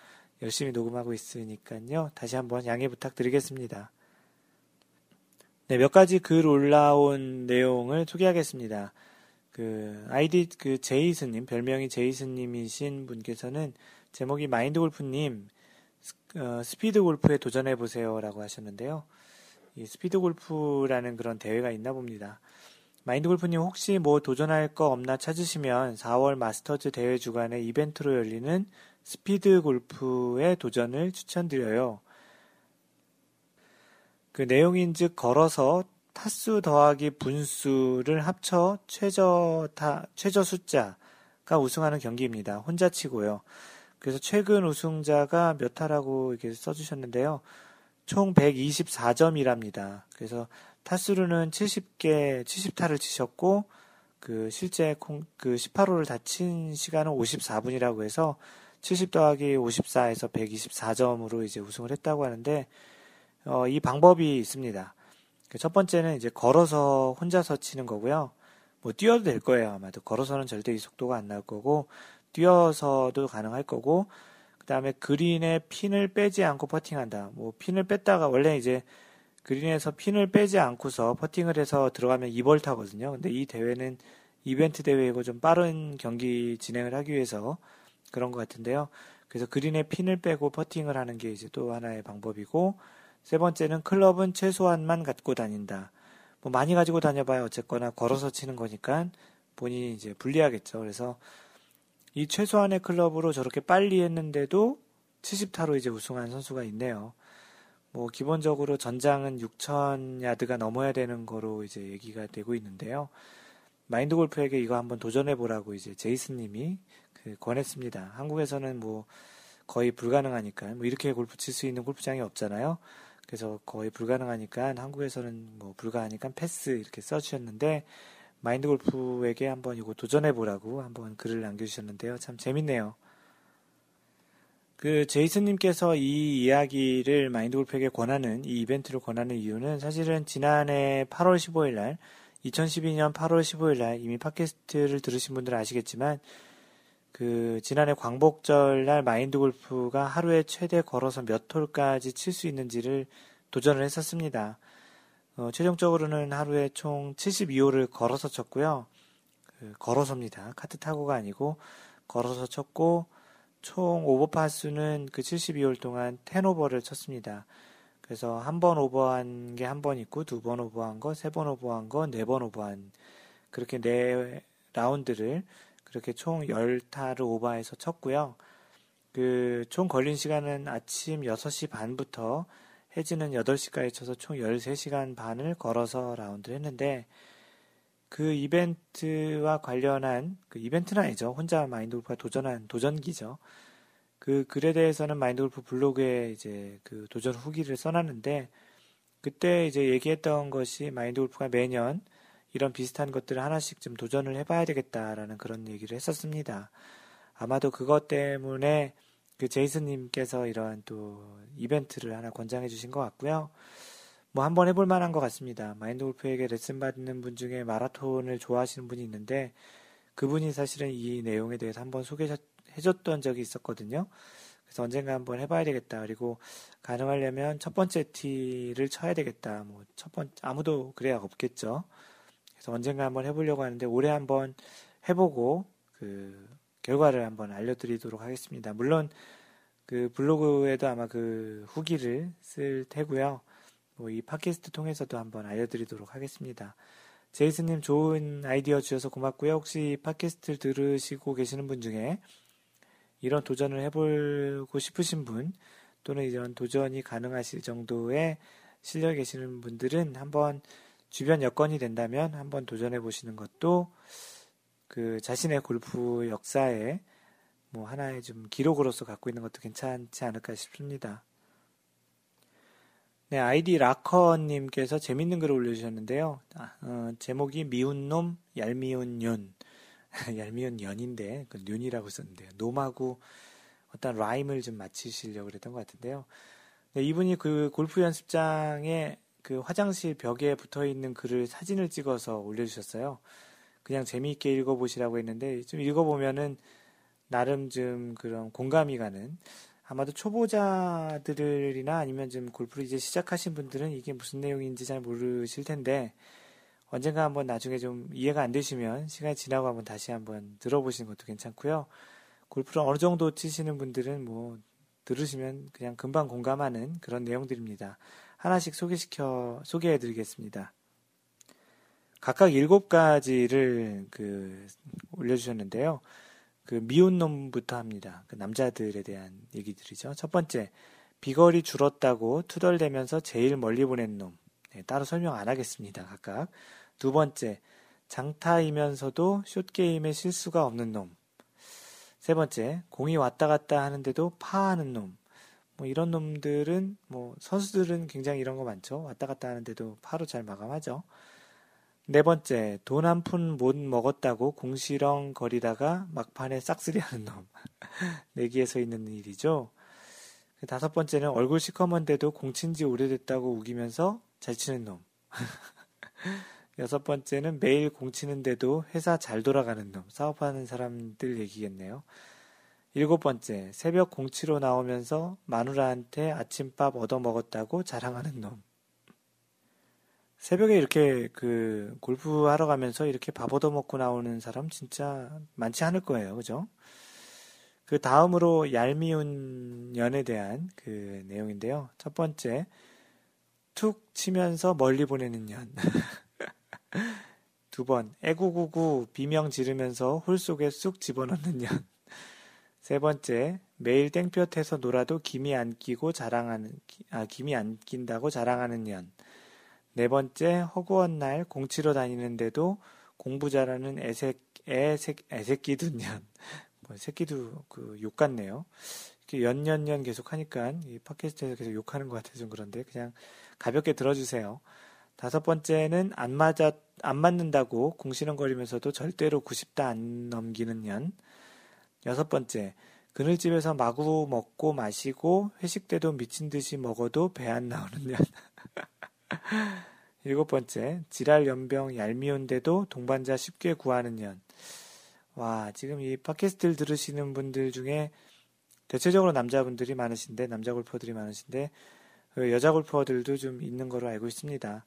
열심히 녹음하고 있으니까요. 다시 한번 양해 부탁드리겠습니다. 네, 몇 가지 글 올라온 내용을 소개하겠습니다. 그 아이디 그 제이슨님 별명이 제이슨님이신 분께서는 제목이 마인드 골프님 어, 스피드 골프에 도전해 보세요라고 하셨는데요. 이 스피드 골프라는 그런 대회가 있나 봅니다. 마인드 골프님 혹시 뭐 도전할 거 없나 찾으시면 4월 마스터즈 대회 주간에 이벤트로 열리는 스피드 골프의 도전을 추천드려요. 그 내용인 즉 걸어서 타수 더하기 분수를 합쳐 최저 타, 최저 숫자가 우승하는 경기입니다. 혼자 치고요. 그래서 최근 우승자가 몇 타라고 이렇게 써주셨는데요. 총 124점이랍니다. 그래서 타수로는 70개, 70타를 치셨고, 그 실제 그 18호를 다친 시간은 54분이라고 해서 70 더하기 54에서 124점으로 이제 우승을 했다고 하는데 어, 이 방법이 있습니다. 그첫 번째는 이제 걸어서 혼자서 치는 거고요. 뭐 뛰어도 될 거예요. 아마도 걸어서는 절대 이 속도가 안 나올 거고 뛰어서도 가능할 거고 그 다음에 그린에 핀을 빼지 않고 퍼팅한다. 뭐 핀을 뺐다가 원래 이제 그린에서 핀을 빼지 않고서 퍼팅을 해서 들어가면 2벌 타거든요. 근데 이 대회는 이벤트 대회이고 좀 빠른 경기 진행을 하기 위해서 그런 것 같은데요. 그래서 그린에 핀을 빼고 퍼팅을 하는 게 이제 또 하나의 방법이고 세 번째는 클럽은 최소한만 갖고 다닌다. 뭐 많이 가지고 다녀봐야 어쨌거나 걸어서 치는 거니까 본인이 이제 불리하겠죠. 그래서 이 최소한의 클럽으로 저렇게 빨리 했는데도 70타로 이제 우승한 선수가 있네요. 뭐 기본적으로 전장은 6천 야드가 넘어야 되는 거로 이제 얘기가 되고 있는데요. 마인드 골프에게 이거 한번 도전해 보라고 이제 제이슨 님이 그 권했습니다. 한국에서는 뭐 거의 불가능하니까 뭐 이렇게 골프 칠 수 있는 골프장이 없잖아요. 그래서 거의 불가능하니까 한국에서는 뭐 불가하니까 패스 이렇게 써 주셨는데 마인드 골프에게 한번 이거 도전해 보라고 한번 글을 남겨주셨는데요. 참 재밌네요. 그 제이슨님께서 이 이야기를 마인드 골프에게 권하는 이 이벤트를 권하는 이유는 사실은 지난해 8월 15일 날 2012년 8월 15일 날 이미 팟캐스트를 들으신 분들은 아시겠지만 그 지난해 광복절 날 마인드 골프가 하루에 최대 걸어서 몇 홀까지 칠 수 있는지를 도전을 했었습니다. 어, 최종적으로는 하루에 총 72홀을 걸어서 쳤고요. 그 걸어서입니다. 카트 타고가 아니고 걸어서 쳤고 총 오버파 수는 그 72홀 동안 10오버를 쳤습니다. 그래서 한 번 오버한 게 한 번 있고 두 번 오버한 거, 세 번 오버한 거, 네 번 오버한 그렇게 네 라운드를 그렇게 총 10타를 오버해서 쳤고요. 그 총 걸린 시간은 아침 6시 반부터 해지는 8시까지 쳐서 총 13시간 반을 걸어서 라운드를 했는데 그 이벤트와 관련한 그 이벤트는 아니죠. 혼자 마인드 골프가 도전한 도전기죠. 그 글에 대해서는 마인드 골프 블로그에 이제 그 도전 후기를 써놨는데 그때 이제 얘기했던 것이 마인드 골프가 매년 이런 비슷한 것들을 하나씩 좀 도전을 해봐야 되겠다라는 그런 얘기를 했었습니다. 아마도 그것 때문에 그 제이슨님께서 이러한 또 이벤트를 하나 권장해 주신 것 같고요. 뭐 한번 해볼 만한 것 같습니다. 마인드 골프에게 레슨 받는 분 중에 마라톤을 좋아하시는 분이 있는데 그분이 사실은 이 내용에 대해서 한번 소개해 줬던 적이 있었거든요. 그래서 언젠가 한번 해봐야 되겠다. 그리고 가능하려면 첫 번째 티를 쳐야 되겠다. 뭐 첫 번째 아무도 그래야 없겠죠. 그래서 언젠가 한번 해보려고 하는데 올해 한번 해보고 그 결과를 한번 알려드리도록 하겠습니다. 물론 그 블로그에도 아마 그 후기를 쓸 테고요. 뭐 이 팟캐스트 통해서도 한번 알려드리도록 하겠습니다. 제이슨님 좋은 아이디어 주셔서 고맙고요. 혹시 팟캐스트를 들으시고 계시는 분 중에 이런 도전을 해보고 싶으신 분 또는 이런 도전이 가능하실 정도의 실력이 계시는 분들은 한번 주변 여건이 된다면 한번 도전해 보시는 것도 그 자신의 골프 역사에 뭐 하나의 좀 기록으로서 갖고 있는 것도 괜찮지 않을까 싶습니다. 네, 아이디 라커님께서 재밌는 글을 올려주셨는데요. 아, 어, 제목이 미운 놈, 얄미운 년. 얄미운 년인데, 그 년이라고 썼는데요. 놈하고 어떤 라임을 좀 맞추시려고 그랬던 것 같은데요. 네, 이분이 그 골프 연습장에 그 화장실 벽에 붙어 있는 글을 사진을 찍어서 올려주셨어요. 그냥 재미있게 읽어보시라고 했는데, 좀 읽어보면은 나름 좀 그런 공감이 가는 아마도 초보자들이나 아니면 좀 골프를 이제 시작하신 분들은 이게 무슨 내용인지 잘 모르실 텐데 언젠가 한번 나중에 좀 이해가 안 되시면 시간이 지나고 한번 다시 한번 들어보시는 것도 괜찮고요. 골프를 어느 정도 치시는 분들은 뭐 들으시면 그냥 금방 공감하는 그런 내용들입니다. 하나씩 소개시켜 소개해 드리겠습니다. 각각 일곱 가지를 그 올려주셨는데요. 그 미운 놈부터 합니다. 그 남자들에 대한 얘기들이죠. 첫 번째, 비거리 줄었다고 투덜대면서 제일 멀리 보낸 놈. 네, 따로 설명 안 하겠습니다. 각각. 두 번째, 장타이면서도 숏게임에 실수가 없는 놈. 세 번째, 공이 왔다 갔다 하는데도 파하는 놈. 뭐 이런 놈들은 뭐 선수들은 굉장히 이런 거 많죠. 왔다 갔다 하는데도 파로 잘 마감하죠. 네 번째, 돈 한 푼 못 먹었다고 공시렁 거리다가 막판에 싹쓸이 하는 놈. 내기에서 있는 일이죠. 그 다섯 번째는 얼굴 시커먼데도 공친 지 오래됐다고 우기면서 잘 치는 놈. 여섯 번째는 매일 공치는데도 회사 잘 돌아가는 놈. 사업하는 사람들 얘기겠네요. 일곱 번째, 새벽 공치로 나오면서 마누라한테 아침밥 얻어 먹었다고 자랑하는 놈. 새벽에 이렇게 그 골프 하러 가면서 이렇게 밥 얻어 먹고 나오는 사람 진짜 많지 않을 거예요. 그죠? 그 다음으로 얄미운 년에 대한 그 내용인데요. 첫 번째, 툭 치면서 멀리 보내는 년. 두 번, 애구구구 비명 지르면서 홀 속에 쑥 집어넣는 년. 세 번째, 매일 땡볕에서 놀아도 김이 안 끼고 자랑하는, 아, 김이 안 낀다고 자랑하는 년. 네 번째, 허구한 날 공치러 다니는데도 공부 잘하는 애색, 애색, 애새끼도 년. 뭐, 새끼도 그 욕 같네요. 이렇게 연년년 계속 하니까 이 팟캐스트에서 계속 욕하는 것 같아서 좀 그런데 그냥 가볍게 들어주세요. 다섯 번째는 안 맞아, 안 맞는다고 공시렁거리면서도 절대로 90다 안 넘기는 년. 여섯 번째, 그늘집에서 마구 먹고 마시고 회식 때도 미친 듯이 먹어도 배 안 나오는 년. 일곱 번째, 지랄 연병 얄미운데도 동반자 쉽게 구하는 년. 와, 지금 이 팟캐스트를 들으시는 분들 중에 대체적으로 남자분들이 많으신데, 남자 골퍼들이 많으신데, 그 여자 골퍼들도 좀 있는 거로 알고 있습니다.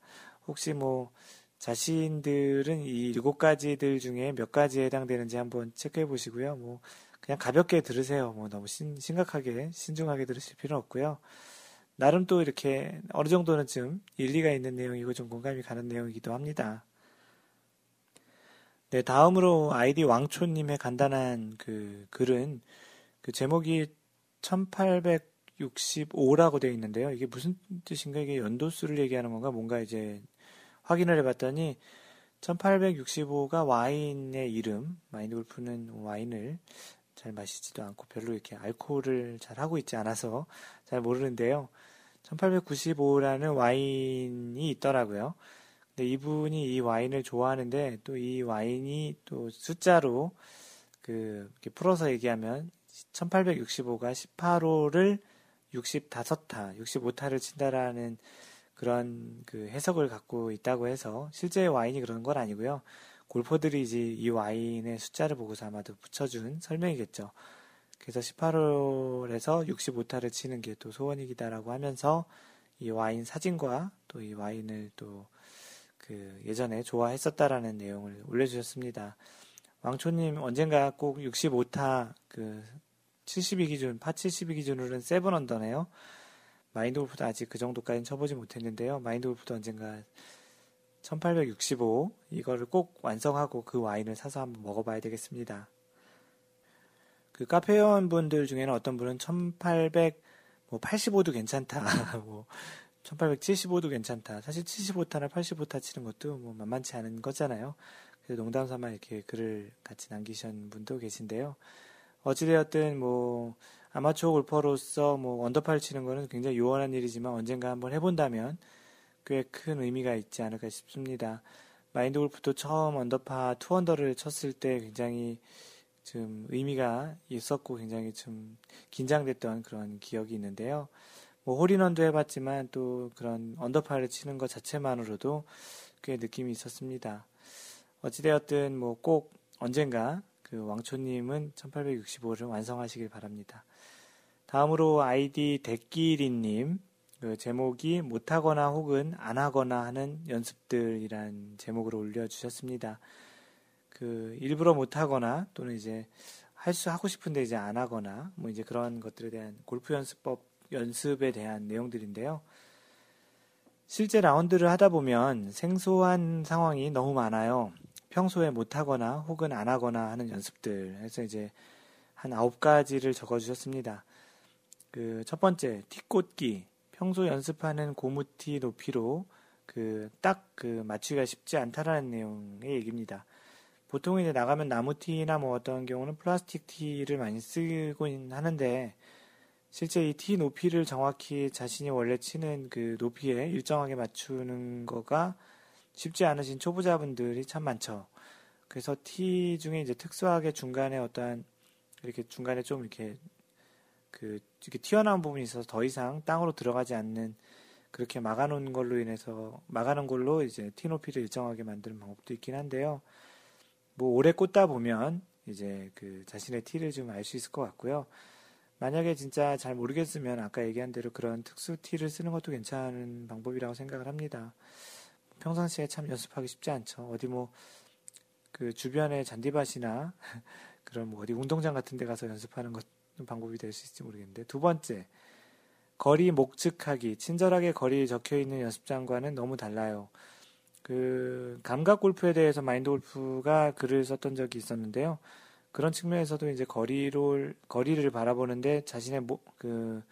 혹시 뭐, 자신들은 이 일곱 가지들 중에 몇 가지에 해당되는지 한번 체크해 보시고요. 뭐, 그냥 가볍게 들으세요. 뭐, 너무 심, 심각하게, 신중하게 들으실 필요 없고요. 나름 또 이렇게 어느 정도는 좀 일리가 있는 내용이고 좀 공감이 가는 내용이기도 합니다. 네, 다음으로 아이디 왕초님의 간단한 그 글은 그 제목이 1865라고 되어 있는데요. 이게 무슨 뜻인가? 이게 연도수를 얘기하는 건가? 뭔가 이제 확인을 해봤더니 1865가 와인의 이름, 마인드 골프는 와인을 잘 마시지도 않고 별로 이렇게 알코올을 잘 하고 있지 않아서 잘 모르는데요. 1895라는 와인이 있더라고요. 근데 이분이 이 와인을 좋아하는데 또 이 와인이 또 숫자로 그 이렇게 풀어서 얘기하면 1865가 18호를 65타, 65타를 친다라는 그런 그 해석을 갖고 있다고 해서 실제 와인이 그런 건 아니고요. 골퍼들이 이제 이 와인의 숫자를 보고서 아마도 붙여준 설명이겠죠. 그래서 18홀에서 65타를 치는 게 또 소원이기다라고 하면서 이 와인 사진과 또 이 와인을 또 그 예전에 좋아했었다라는 내용을 올려주셨습니다. 왕초님 언젠가 꼭 65타 그 72 기준, 파 72 기준으로는 seven under네요. 마인드 골프도 아직 그 정도까지는 쳐보지 못했는데요. 마인드 골프도 언젠가 1865 이거를 꼭 완성하고 그 와인을 사서 한번 먹어봐야 되겠습니다. 그 카페 회원분들 중에는 어떤 분은 1885도 괜찮다. 뭐 1875도 괜찮다. 사실 75타나 85타 치는 것도 뭐 만만치 않은 거잖아요. 그래서 농담 삼아 이렇게 글을 같이 남기신 분도 계신데요. 어찌되었든 뭐 아마추어 골퍼로서 뭐 언더파를 치는 거는 굉장히 요원한 일이지만 언젠가 한번 해본다면 꽤 큰 의미가 있지 않을까 싶습니다. 마인드 골프도 처음 언더파 two under를 쳤을 때 굉장히 좀 의미가 있었고 굉장히 좀 긴장됐던 그런 기억이 있는데요. 뭐 홀인원도 해봤지만 또 그런 언더파를 치는 것 자체만으로도 꽤 느낌이 있었습니다. 어찌되었든 뭐 꼭 언젠가 그 왕초님은 1865를 완성하시길 바랍니다. 다음으로 아이디 대끼리님 그 제목이 못하거나 혹은 안 하거나 하는 연습들이란 제목으로 올려주셨습니다. 그 일부러 못하거나 또는 이제 할 수 하고 싶은데 이제 안 하거나 뭐 이제 그런 것들에 대한 골프 연습법 연습에 대한 내용들인데요. 실제 라운드를 하다 보면 생소한 상황이 너무 많아요. 평소에 못하거나 혹은 안 하거나 하는 연습들 해서 이제 한 아홉 가지를 적어주셨습니다. 그 첫 번째 티 꽂기 평소 연습하는 고무티 높이로 그 딱그 그 맞추기가 쉽지 않다라는 내용의 얘기입니다. 보통 이제 나가면 나무티나 뭐 어떤 경우는 플라스틱 티를 많이 쓰고 하는데 실제 이 티 높이를 정확히 자신이 원래 치는 그 높이에 일정하게 맞추는 거가 쉽지 않으신 초보자분들이 참 많죠. 그래서 티 중에 이제 특수하게 중간에 어떠한 이렇게 중간에 좀 이렇게 그 이렇게 튀어나온 부분이 있어서 더 이상 땅으로 들어가지 않는 그렇게 막아놓은 걸로 인해서 막아놓은 걸로 이제 티 높이를 일정하게 만드는 방법도 있긴 한데요. 뭐 오래 꽂다 보면 이제 그 자신의 티를 좀 알 수 있을 것 같고요. 만약에 진짜 잘 모르겠으면 아까 얘기한 대로 그런 특수 티를 쓰는 것도 괜찮은 방법이라고 생각을 합니다. 평상시에 참 연습하기 쉽지 않죠. 어디 뭐 그 주변에 잔디밭이나 그런 뭐 어디 운동장 같은 데 가서 연습하는 것 방법이 될 수 있을지 모르겠는데 두 번째 거리 목측하기 친절하게 거리 적혀 있는 연습장과는 너무 달라요. 그 감각 골프에 대해서 마인드 골프가 글을 썼던 적이 있었는데요. 그런 측면에서도 이제 거리를 거리를 바라보는데 자신의 모, 그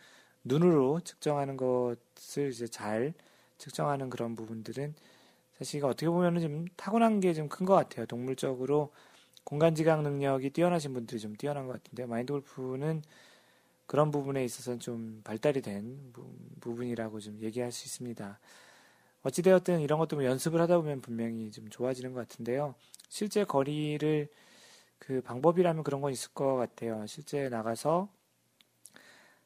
눈으로 측정하는 것을 이제 잘 측정하는 그런 부분들은 사실 어떻게 보면은 좀 타고난 게 좀 큰 것 같아요. 동물적으로 공간 지각 능력이 뛰어나신 분들이 좀 뛰어난 것 같은데 마인드 골프는 그런 부분에 있어서는 좀 발달이 된 부, 분이라고 좀 얘기할 수 있습니다. 어찌되었든 이런 것도 뭐 연습을 하다 보면 분명히 좀 좋아지는 것 같은데요. 실제 거리를 그 방법이라면 그런 건 있을 것 같아요. 실제 나가서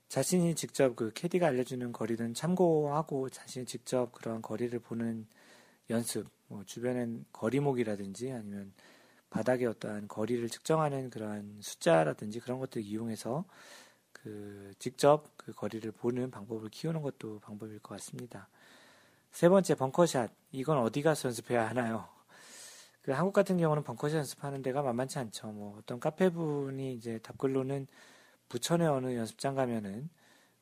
자신이 직접 그 캐디가 알려주는 거리든 참고하고 자신이 직접 그런 거리를 보는 연습, 뭐 주변엔 거리목이라든지 아니면 바닥에 어떠한 거리를 측정하는 그런 숫자라든지 그런 것들 이용해서 그 직접 그 거리를 보는 방법을 키우는 것도 방법일 것 같습니다. 세 번째 벙커샷. 이건 어디 가서 연습해야 하나요? 그 한국 같은 경우는 벙커샷 연습하는 데가 만만치 않죠. 뭐 어떤 카페 분이 이제 답글로는 부천의 어느 연습장 가면은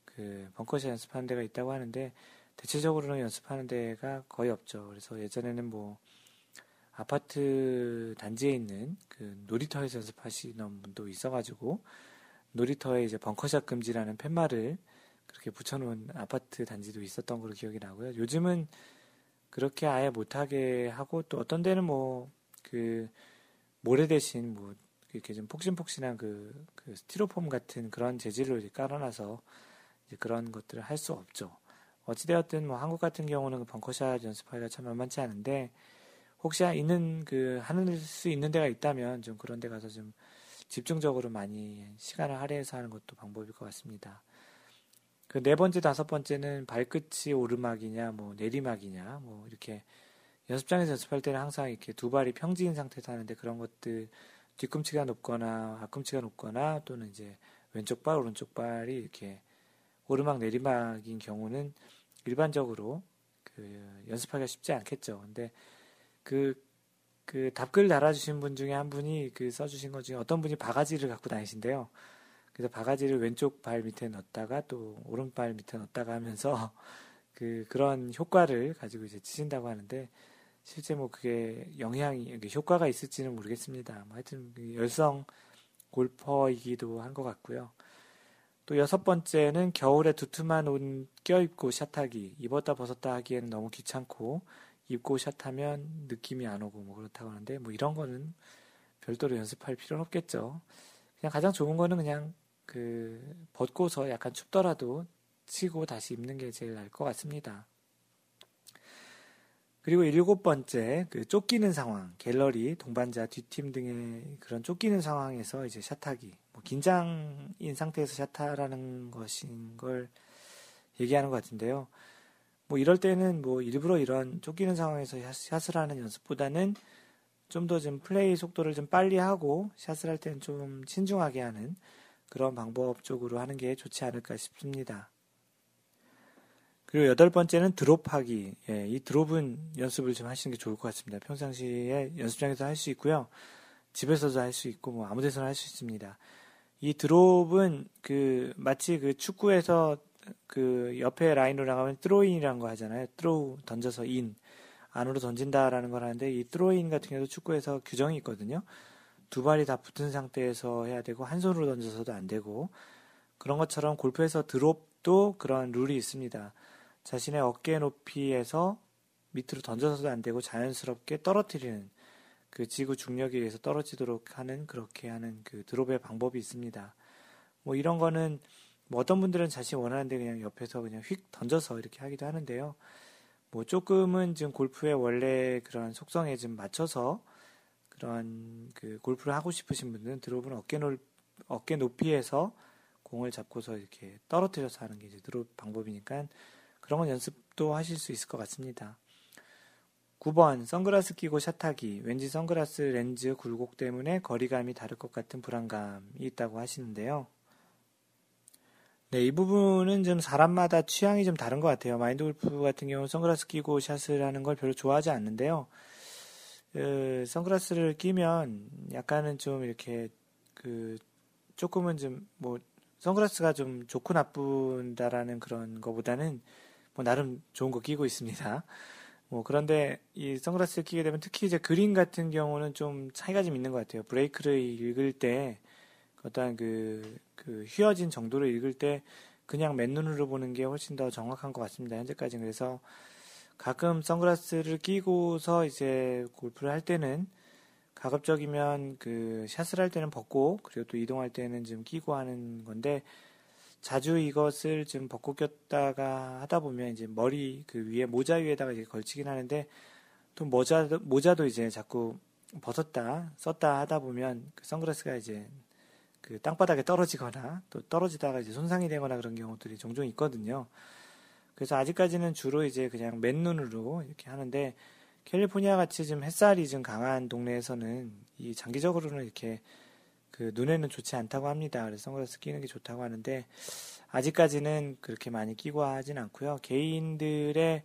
그 벙커샷 연습하는 데가 있다고 하는데 대체적으로는 연습하는 데가 거의 없죠. 그래서 예전에는 뭐 아파트 단지에 있는 그 놀이터에서 연습하시는 분도 있어가지고 놀이터에 이제 벙커샷 금지라는 팻말을 그렇게 붙여놓은 아파트 단지도 있었던 걸로 기억이 나고요. 요즘은 그렇게 아예 못하게 하고 또 어떤 데는 뭐 그 모래 대신 뭐 이렇게 좀 폭신폭신한 그, 그 스티로폼 같은 그런 재질로 깔아놔서 이제 그런 것들을 할 수 없죠. 어찌되었든 뭐 한국 같은 경우는 그 벙커샷 연습하기가 참 만만치 않은데 혹시 있는 그 하는 수 있는 데가 있다면 좀 그런 데 가서 좀 집중적으로 많이 시간을 할애해서 하는 것도 방법일 것 같습니다. 그 네 번째, 다섯 번째는 발끝이 오르막이냐, 뭐 내리막이냐, 뭐 이렇게 연습장에서 연습할 때는 항상 이렇게 두 발이 평지인 상태에서 하는데 그런 것들 뒤꿈치가 높거나 앞꿈치가 높거나 또는 이제 왼쪽 발, 오른쪽 발이 이렇게 오르막 내리막인 경우는 일반적으로 그 연습하기가 쉽지 않겠죠. 근데 그, 그 답글 달아주신 분 중에 한 분이 그 써주신 것 중에 어떤 분이 바가지를 갖고 다니신데요. 그래서 바가지를 왼쪽 발 밑에 넣었다가 또 오른발 밑에 넣었다가 하면서 그 그런 효과를 가지고 이제 치신다고 하는데 실제 뭐 그게 영향이 효과가 있을지는 모르겠습니다. 뭐 하여튼 그 열성 골퍼이기도 한 것 같고요. 또 여섯 번째는 겨울에 두툼한 옷 껴입고 샷하기. 입었다 벗었다 하기에는 너무 귀찮고 입고 샷하면 느낌이 안 오고 뭐 그렇다고 하는데 뭐 이런 거는 별도로 연습할 필요는 없겠죠. 그냥 가장 좋은 거는 그냥 그 벗고서 약간 춥더라도 치고 다시 입는 게 제일 나을 것 같습니다. 그리고 일곱 번째, 그 쫓기는 상황, 갤러리, 동반자, 뒷팀 등의 그런 쫓기는 상황에서 이제 샷하기, 뭐 긴장인 상태에서 샷하라는 것인 걸 얘기하는 것 같은데요. 뭐 이럴 때는 뭐 일부러 이런 쫓기는 상황에서 샷을 하는 연습보다는 좀더좀 플레이 속도를 좀 빨리 하고 샷을 할 때는 좀 신중하게 하는 그런 방법 쪽으로 하는 게 좋지 않을까 싶습니다. 그리고 여덟 번째는 드롭하기. 예, 이 드롭은 연습을 좀 하시는 게 좋을 것 같습니다. 평상시에 연습장에서 할 수 있고요. 집에서도 할 수 있고, 뭐, 아무 데서나 할 수 있습니다. 이 드롭은 그, 마치 그 축구에서 그 옆에 라인으로 나가면 트로인이라는 거 하잖아요. throw 던져서 in. 안으로 던진다라는 걸 하는데, 이 트로인 같은 경우도 축구에서 규정이 있거든요. 두 발이 다 붙은 상태에서 해야 되고, 한 손으로 던져서도 안 되고, 그런 것처럼 골프에서 드롭도 그런 룰이 있습니다. 자신의 어깨 높이에서 밑으로 던져서도 안 되고 자연스럽게 떨어뜨리는 그 지구 중력에 의해서 떨어지도록 하는 그렇게 하는 그 드롭의 방법이 있습니다. 뭐 이런 거는 뭐 어떤 분들은 자신 원하는데 그냥 옆에서 그냥 휙 던져서 이렇게 하기도 하는데요. 뭐 조금은 지금 골프의 원래 그런 속성에 좀 맞춰서 그런 그 골프를 하고 싶으신 분들은 드롭은 어깨 높 어깨 높이에서 공을 잡고서 이렇게 떨어뜨려서 하는 게 이제 드롭 방법이니까 그런 건 연습도 하실 수 있을 것 같습니다. 9번 선글라스 끼고 샷하기 왠지 선글라스 렌즈 굴곡 때문에 거리감이 다를 것 같은 불안감이 있다고 하시는데요. 네, 이 부분은 좀 사람마다 취향이 좀 다른 것 같아요. 마인드 골프 같은 경우는 선글라스 끼고 샷을 하는 걸 별로 좋아하지 않는데요. 그, 선글라스를 끼면 약간은 좀 이렇게 그 조금은 좀 뭐 선글라스가 좀 좋고 나쁜다라는 그런 거보다는 뭐 나름 좋은 거 끼고 있습니다. 뭐 그런데 이 선글라스를 끼게 되면 특히 이제 그림 같은 경우는 좀 차이가 좀 있는 것 같아요. 브레이크를 읽을 때 어떤 그, 그 휘어진 정도를 읽을 때 그냥 맨눈으로 보는 게 훨씬 더 정확한 것 같습니다. 현재까지는 그래서 가끔 선글라스를 끼고서 이제 골프를 할 때는 가급적이면 그 샷을 할 때는 벗고 그리고 또 이동할 때는 좀 끼고 하는 건데 자주 이것을 좀 벗고 꼈다가 하다 보면 이제 머리 그 위에 모자 위에다가 이제 걸치긴 하는데 또 모자도 모자도 이제 자꾸 벗었다 썼다 하다 보면 그 선글라스가 이제 그 땅바닥에 떨어지거나 또 떨어지다가 이제 손상이 되거나 그런 경우들이 종종 있거든요. 그래서 아직까지는 주로 이제 그냥 맨눈으로 이렇게 하는데 캘리포니아 같이 좀 햇살이 좀 강한 동네에서는 이 장기적으로는 이렇게 그 눈에는 좋지 않다고 합니다. 그래서 선글라스 끼는 게 좋다고 하는데 아직까지는 그렇게 많이 끼고 하진 않고요. 개인들의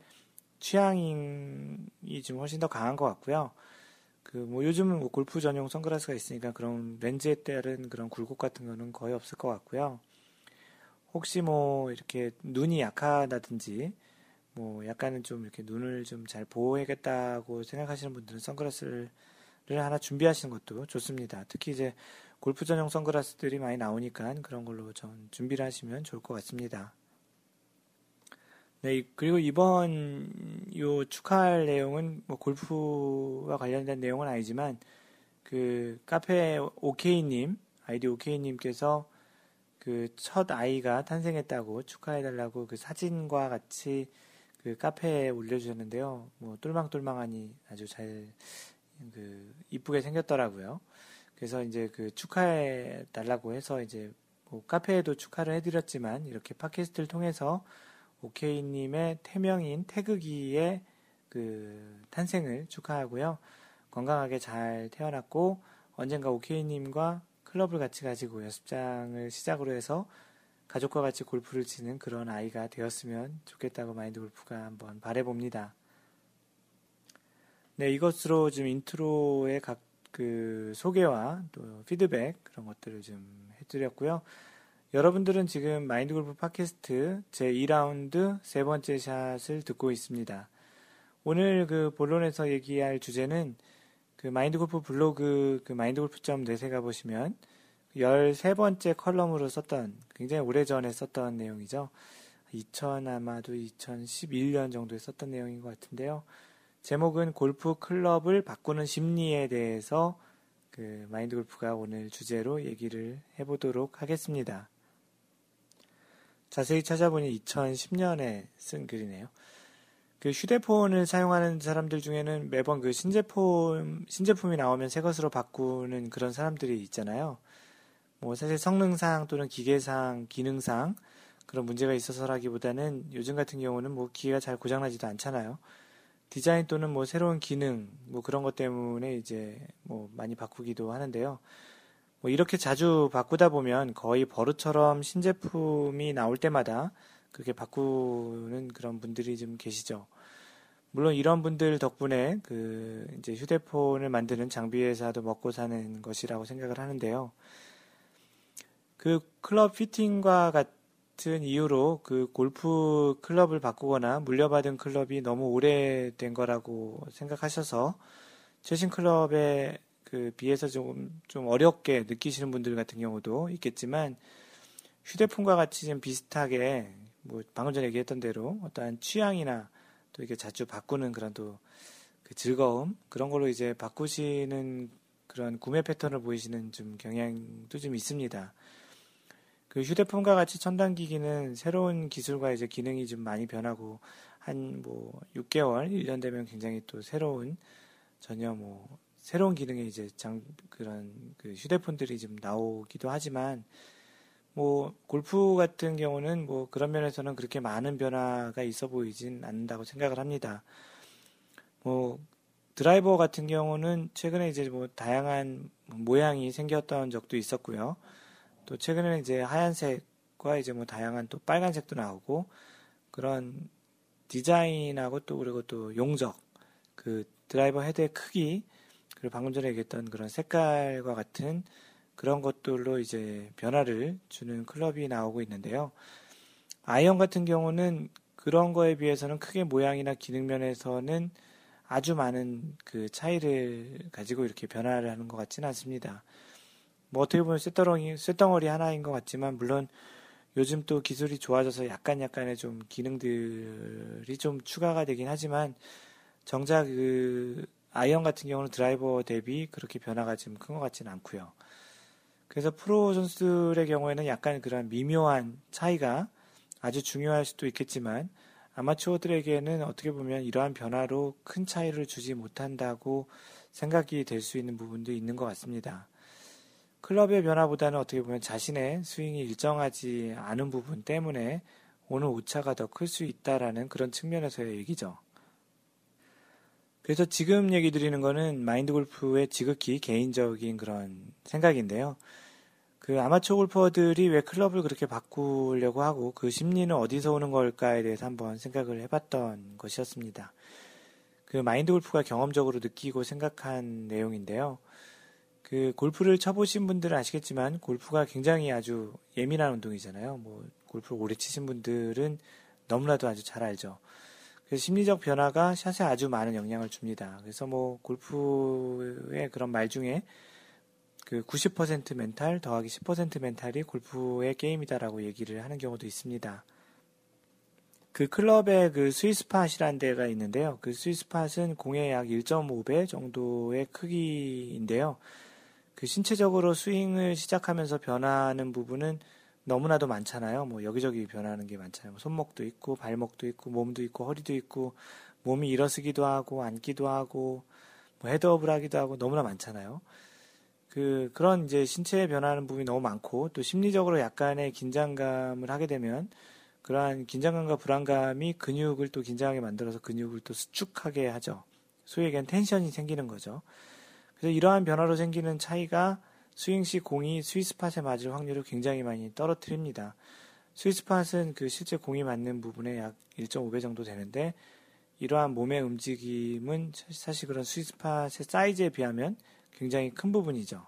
취향이 좀 훨씬 더 강한 것 같고요. 그 뭐 요즘은 뭐 골프 전용 선글라스가 있으니까 그런 렌즈에 따른 그런 굴곡 같은 거는 거의 없을 것 같고요. 혹시 뭐 이렇게 눈이 약하다든지 뭐 약간은 좀 이렇게 눈을 좀 잘 보호해야겠다고 생각하시는 분들은 선글라스를 하나 준비하시는 것도 좋습니다. 특히 이제 골프 전용 선글라스들이 많이 나오니까 그런 걸로 좀 준비를 하시면 좋을 것 같습니다. 네, 그리고 이번 요 축하할 내용은 뭐 골프와 관련된 내용은 아니지만 그 카페 오케이님 아이디 오케이님께서 그 첫 아이가 탄생했다고 축하해달라고 그 사진과 같이 그 카페에 올려주셨는데요. 뭐 똘망똘망하니 아주 잘 그 이쁘게 생겼더라고요. 그래서 이제 그 축하해 달라고 해서 이제 뭐 카페에도 축하를 해드렸지만 이렇게 팟캐스트를 통해서 오케이님의 태명인 태극이의 그 탄생을 축하하고요. 건강하게 잘 태어났고 언젠가 오케이님과 클럽을 같이 가지고 연습장을 시작으로 해서 가족과 같이 골프를 치는 그런 아이가 되었으면 좋겠다고 마인드 골프가 한번 바래봅니다. 네, 이것으로 지금 인트로의 각 그 소개와 또 피드백 그런 것들을 좀 해드렸고요. 여러분들은 지금 마인드 골프 팟캐스트 제 2라운드 세 번째 샷을 듣고 있습니다. 오늘 그 본론에서 얘기할 주제는 그 마인드 골프 블로그 그 마인드 골프.net에 가보시면 13번째 컬럼으로 썼던 굉장히 오래전에 썼던 내용이죠. 2000 아마도 2011년 정도에 썼던 내용인 것 같은데요. 제목은 골프 클럽을 바꾸는 심리에 대해서 그 마인드 골프가 오늘 주제로 얘기를 해보도록 하겠습니다. 자세히 찾아보니 2010년에 쓴 글이네요. 그 휴대폰을 사용하는 사람들 중에는 매번 그 신제품, 신제품이 나오면 새 것으로 바꾸는 그런 사람들이 있잖아요. 뭐 사실 성능상 또는 기계상, 기능상 그런 문제가 있어서라기보다는 요즘 같은 경우는 뭐 기계가 잘 고장나지도 않잖아요. 디자인 또는 뭐 새로운 기능, 뭐 그런 것 때문에 이제 뭐 많이 바꾸기도 하는데요. 뭐 이렇게 자주 바꾸다 보면 거의 버릇처럼 신제품이 나올 때마다 그렇게 바꾸는 그런 분들이 좀 계시죠. 물론 이런 분들 덕분에 그 이제 휴대폰을 만드는 장비 회사도 먹고 사는 것이라고 생각을 하는데요. 그 클럽 피팅과 같은 이유로 그 골프 클럽을 바꾸거나 물려받은 클럽이 너무 오래된 거라고 생각하셔서 최신 클럽에 그 비해서 좀, 좀 어렵게 느끼시는 분들 같은 경우도 있겠지만 휴대폰과 같이 좀 비슷하게 뭐 방금 전에 얘기했던 대로 어떠한 취향이나 또 이게 자주 바꾸는 그런 또 그 즐거움 그런 걸로 이제 바꾸시는 그런 구매 패턴을 보이시는 좀 경향도 좀 있습니다. 그 휴대폰과 같이 첨단 기기는 새로운 기술과 이제 기능이 좀 많이 변하고 한 뭐 6개월, 1년 되면 굉장히 또 새로운 전혀 뭐 새로운 기능의 이제 장 그런 그 휴대폰들이 좀 나오기도 하지만 뭐 골프 같은 경우는 뭐 그런 면에서는 그렇게 많은 변화가 있어 보이진 않는다고 생각을 합니다. 뭐 드라이버 같은 경우는 최근에 이제 뭐 다양한 모양이 생겼던 적도 있었고요. 또 최근에는 이제 하얀색과 이제 뭐 다양한 또 빨간색도 나오고 그런 디자인하고 또 그리고 또 용적 그 드라이버 헤드의 크기 그리고 방금 전에 얘기했던 그런 색깔과 같은 그런 것들로 이제 변화를 주는 클럽이 나오고 있는데요. 아이언 같은 경우는 그런 거에 비해서는 크게 모양이나 기능 면에서는 아주 많은 그 차이를 가지고 이렇게 변화를 하는 것 같지는 않습니다. 뭐 어떻게 보면 쇳덩어리, 쇳덩어리 하나인 것 같지만 물론 요즘 또 기술이 좋아져서 약간 약간의 좀 기능들이 좀 추가가 되긴 하지만 정작 그 아이언 같은 경우는 드라이버 대비 그렇게 변화가 좀 큰 것 같지는 않고요. 그래서 프로 선수들의 경우에는 약간 그런 미묘한 차이가 아주 중요할 수도 있겠지만 아마추어들에게는 어떻게 보면 이러한 변화로 큰 차이를 주지 못한다고 생각이 될 수 있는 부분도 있는 것 같습니다. 클럽의 변화보다는 어떻게 보면 자신의 스윙이 일정하지 않은 부분 때문에 오는 오차가 더 클 수 있다라는 그런 측면에서의 얘기죠. 그래서 지금 얘기 드리는 거는 마인드 골프의 지극히 개인적인 그런 생각인데요. 그 아마추어 골퍼들이 왜 클럽을 그렇게 바꾸려고 하고 그 심리는 어디서 오는 걸까에 대해서 한번 생각을 해봤던 것이었습니다. 그 마인드 골프가 경험적으로 느끼고 생각한 내용인데요. 그 골프를 쳐보신 분들은 아시겠지만 골프가 굉장히 아주 예민한 운동이잖아요. 뭐 골프를 오래 치신 분들은 너무나도 아주 잘 알죠. 그래서 심리적 변화가 샷에 아주 많은 영향을 줍니다. 그래서 뭐 골프의 그런 말 중에 그 90% 멘탈 더하기 10% 멘탈이 골프의 게임이다라고 얘기를 하는 경우도 있습니다. 그 클럽에 그 스위스팟이라는 데가 있는데요. 그 스위스팟은 공의 약 1.5배 정도의 크기인데요. 그 신체적으로 스윙을 시작하면서 변하는 부분은 너무나도 많잖아요. 뭐 여기저기 변하는 게 많잖아요. 뭐 손목도 있고 발목도 있고 몸도 있고 허리도 있고 몸이 일어서기도 하고 앉기도 하고 뭐 헤드업을 하기도 하고 너무나 많잖아요. 그 그런 이제 신체에 변하는 부분이 너무 많고 또 심리적으로 약간의 긴장감을 하게 되면 그러한 긴장감과 불안감이 근육을 또 긴장하게 만들어서 근육을 또 수축하게 하죠. 소위 얘기한 tension이 생기는 거죠. 그래서 이러한 변화로 생기는 차이가 스윙 시 공이 스위스팟에 맞을 확률을 굉장히 많이 떨어뜨립니다. 스위스팟은 그 실제 공이 맞는 부분의 약 1.5배 정도 되는데 이러한 몸의 움직임은 사실 그런 스위스 팟의 사이즈에 비하면 굉장히 큰 부분이죠. 그래서 이러한 변화로 생기는 차이가 스윙 시 공이 스위스팟에 맞을 확률을 굉장히 많이 떨어뜨립니다. 스위스팟은 그 실제 공이 맞는 부분의 약 1.5배 정도 되는데 이러한 몸의 움직임은 사실 그런 스위스 팟의 사이즈에 비하면 굉장히 큰 부분이죠.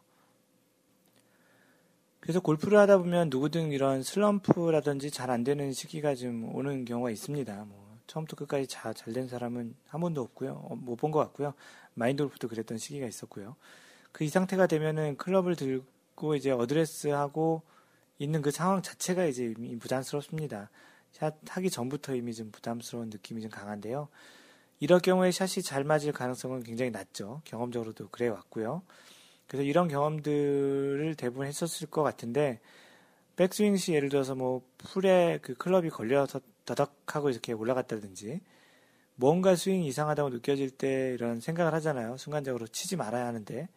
그래서 골프를 하다 보면 누구든 이런 슬럼프라든지 잘 안 되는 시기가 좀 오는 경우가 있습니다. 뭐 처음부터 끝까지 잘 된 사람은 한 번도 없고요. 어, 못본 것 같고요. 마인드 골프도 그랬던 시기가 있었고요. 그 이 상태가 되면은 클럽을 들고 이제 어드레스하고 있는 그 상황 자체가 이제 부담스럽습니다. 샷 하기 전부터 이미 좀 부담스러운 느낌이 좀 강한데요. 이럴 경우에 샷이 잘 맞을 가능성은 굉장히 낮죠. 경험적으로도 그래 왔고요. 그래서 이런 경험들을 대부분 했었을 것 같은데 백스윙 시 예를 들어서 뭐 풀에 그 클럽이 걸려서 더덕하고 이렇게 올라갔다든지 뭔가 스윙이 이상하다고 느껴질 때 이런 생각을 하잖아요. 순간적으로 치지 말아야 하는데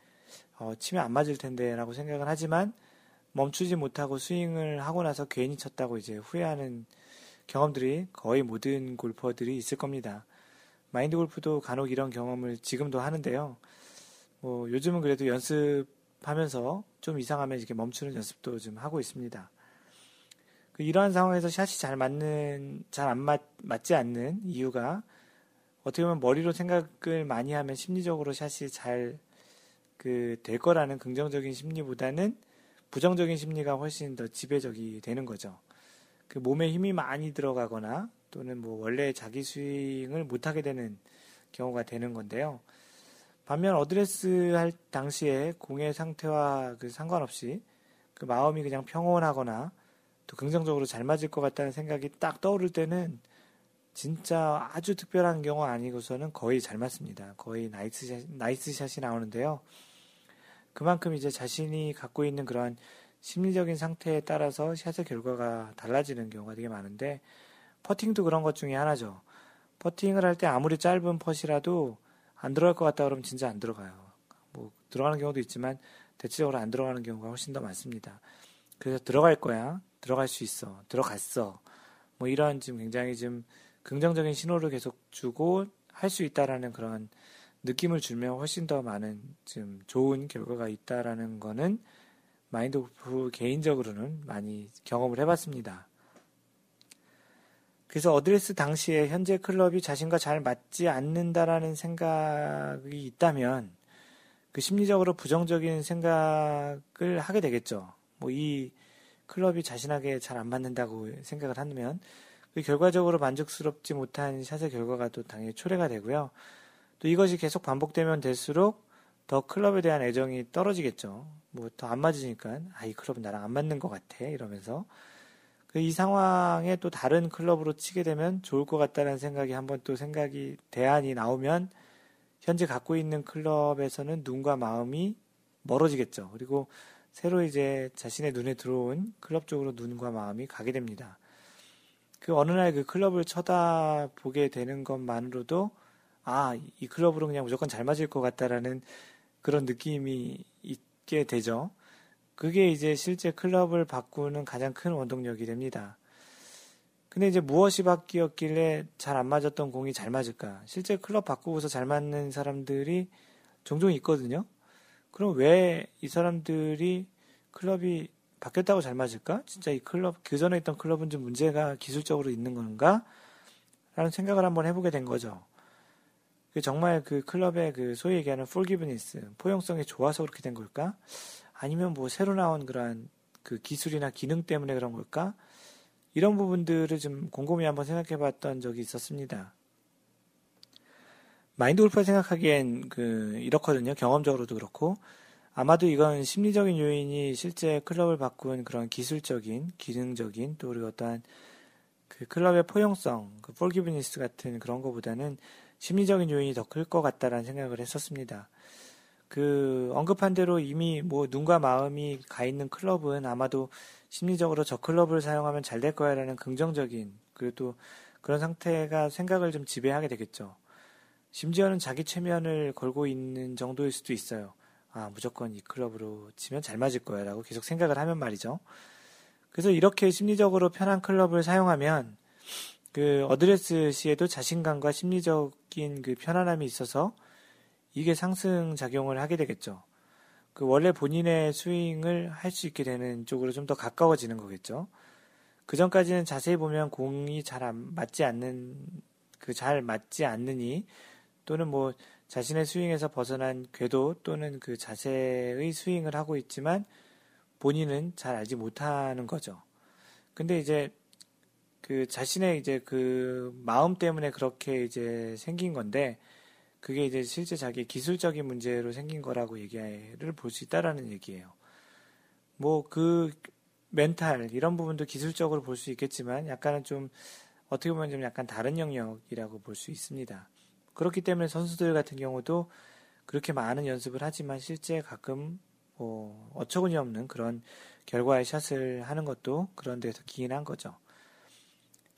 어, 치면 안 맞을 텐데라고 생각을 하지만 멈추지 못하고 스윙을 하고 나서 괜히 쳤다고 이제 후회하는 경험들이 거의 모든 골퍼들이 있을 겁니다. 마인드 골프도 간혹 이런 경험을 지금도 하는데요. 뭐 요즘은 그래도 연습하면서 좀 이상하면 이렇게 멈추는 연습도 좀 하고 있습니다. 그 이러한 상황에서 샷이 잘 맞는 잘 안 맞, 맞지 않는 이유가 어떻게 보면 머리로 생각을 많이 하면 심리적으로 샷이 잘 그 될 거라는 긍정적인 심리보다는 부정적인 심리가 훨씬 더 지배적이 되는 거죠. 그 몸에 힘이 많이 들어가거나 또는 뭐 원래 자기 스윙을 못하게 되는 경우가 되는 건데요. 반면 어드레스 할 당시에 공의 상태와 그 상관없이 그 마음이 그냥 평온하거나 또 긍정적으로 잘 맞을 것 같다는 생각이 딱 떠오를 때는 진짜 아주 특별한 경우 아니고서는 거의 잘 맞습니다. 거의 nice shot, nice shot이 나오는데요. 그만큼 이제 자신이 갖고 있는 그런 심리적인 상태에 따라서 샷의 결과가 달라지는 경우가 되게 많은데 퍼팅도 그런 것 중에 하나죠. 퍼팅을 할 때 아무리 짧은 putt이라도 안 들어갈 것 같다 그러면 진짜 안 들어가요. 뭐 들어가는 경우도 있지만 대체적으로 안 들어가는 경우가 훨씬 더 많습니다. 그래서 들어갈 거야. 들어갈 수 있어. 들어갔어. 뭐 이런 지금 굉장히 좀 긍정적인 신호를 계속 주고 할 수 있다라는 그런 느낌을 주면 훨씬 더 많은 좀 좋은 결과가 있다라는 거는 마인드 골프 개인적으로는 많이 경험을 해봤습니다. 그래서 어드레스 당시에 현재 클럽이 자신과 잘 맞지 않는다라는 생각이 있다면 그 심리적으로 부정적인 생각을 하게 되겠죠. 뭐 이 클럽이 자신에게 잘 안 맞는다고 생각을 하면 그 결과적으로 만족스럽지 못한 샷의 결과가 또 당연히 초래가 되고요. 또 이것이 계속 반복되면 될수록 더 클럽에 대한 애정이 떨어지겠죠. 뭐 더 안 맞으니까 아 이 클럽은 나랑 안 맞는 것 같아 이러면서 이 상황에 또 다른 클럽으로 치게 되면 좋을 것 같다는 생각이 한번 또 생각이 대안이 나오면 현재 갖고 있는 클럽에서는 눈과 마음이 멀어지겠죠. 그리고 새로 이제 자신의 눈에 들어온 클럽 쪽으로 눈과 마음이 가게 됩니다. 그 어느 날 그 클럽을 쳐다보게 되는 것만으로도 아, 이 클럽으로 그냥 무조건 잘 맞을 것 같다라는 그런 느낌이 있게 되죠. 그게 이제 실제 클럽을 바꾸는 가장 큰 원동력이 됩니다. 근데 이제 무엇이 바뀌었길래 잘 안 맞았던 공이 잘 맞을까? 실제 클럽 바꾸고서 잘 맞는 사람들이 종종 있거든요. 그럼 왜 이 사람들이 클럽이 바뀌었다고 잘 맞을까? 진짜 이 클럽, 그 전에 있던 클럽은 좀 문제가 기술적으로 있는 건가? 라는 생각을 한번 해보게 된 거죠. 그 정말 그 클럽의 그 소위 얘기하는 폴기브니스, 포용성이 좋아서 그렇게 된 걸까? 아니면 뭐 새로 나온 그러한 그 기술이나 기능 때문에 그런 걸까? 이런 부분들을 좀 곰곰이 한번 생각해 봤던 적이 있었습니다. 마인드 골프가 생각하기엔 그 이렇거든요. 경험적으로도 그렇고 아마도 이건 심리적인 요인이 실제 클럽을 바꾼 그런 기술적인, 기능적인 또 그리고 어떠한 그 클럽의 포용성, 그 폴기브니스 같은 그런 것보다는 심리적인 요인이 더 클 것 같다라는 생각을 했었습니다. 그 언급한 대로 이미 뭐 눈과 마음이 가 있는 클럽은 아마도 심리적으로 저 클럽을 사용하면 잘 될 거야라는 긍정적인 그리고 또 그런 상태가 생각을 좀 지배하게 되겠죠. 심지어는 자기 최면을 걸고 있는 정도일 수도 있어요. 아, 무조건 이 클럽으로 치면 잘 맞을 거야 라고 계속 생각을 하면 말이죠. 그래서 이렇게 심리적으로 편한 클럽을 사용하면 그 어드레스 시에도 자신감과 심리적인 그 편안함이 있어서 이게 상승 작용을 하게 되겠죠. 그 원래 본인의 스윙을 할 수 있게 되는 쪽으로 좀 더 가까워지는 거겠죠. 그 전까지는 자세히 보면 공이 잘 안 맞지 않는 그 잘 맞지 않느니 또는 뭐 자신의 스윙에서 벗어난 궤도 또는 그 자세의 스윙을 하고 있지만 본인은 잘 알지 못하는 거죠. 근데 이제 그 자신의 이제 그 마음 때문에 그렇게 이제 생긴 건데 그게 이제 실제 자기 기술적인 문제로 생긴 거라고 얘기를 볼 수 있다라는 얘기예요. 뭐 그 멘탈 이런 부분도 기술적으로 볼 수 있겠지만 약간은 좀 어떻게 보면 좀 약간 다른 영역이라고 볼 수 있습니다. 그렇기 때문에 선수들 같은 경우도 그렇게 많은 연습을 하지만 실제 가끔 뭐 어처구니 없는 그런 결과의 샷을 하는 것도 그런 데서 기인한 거죠.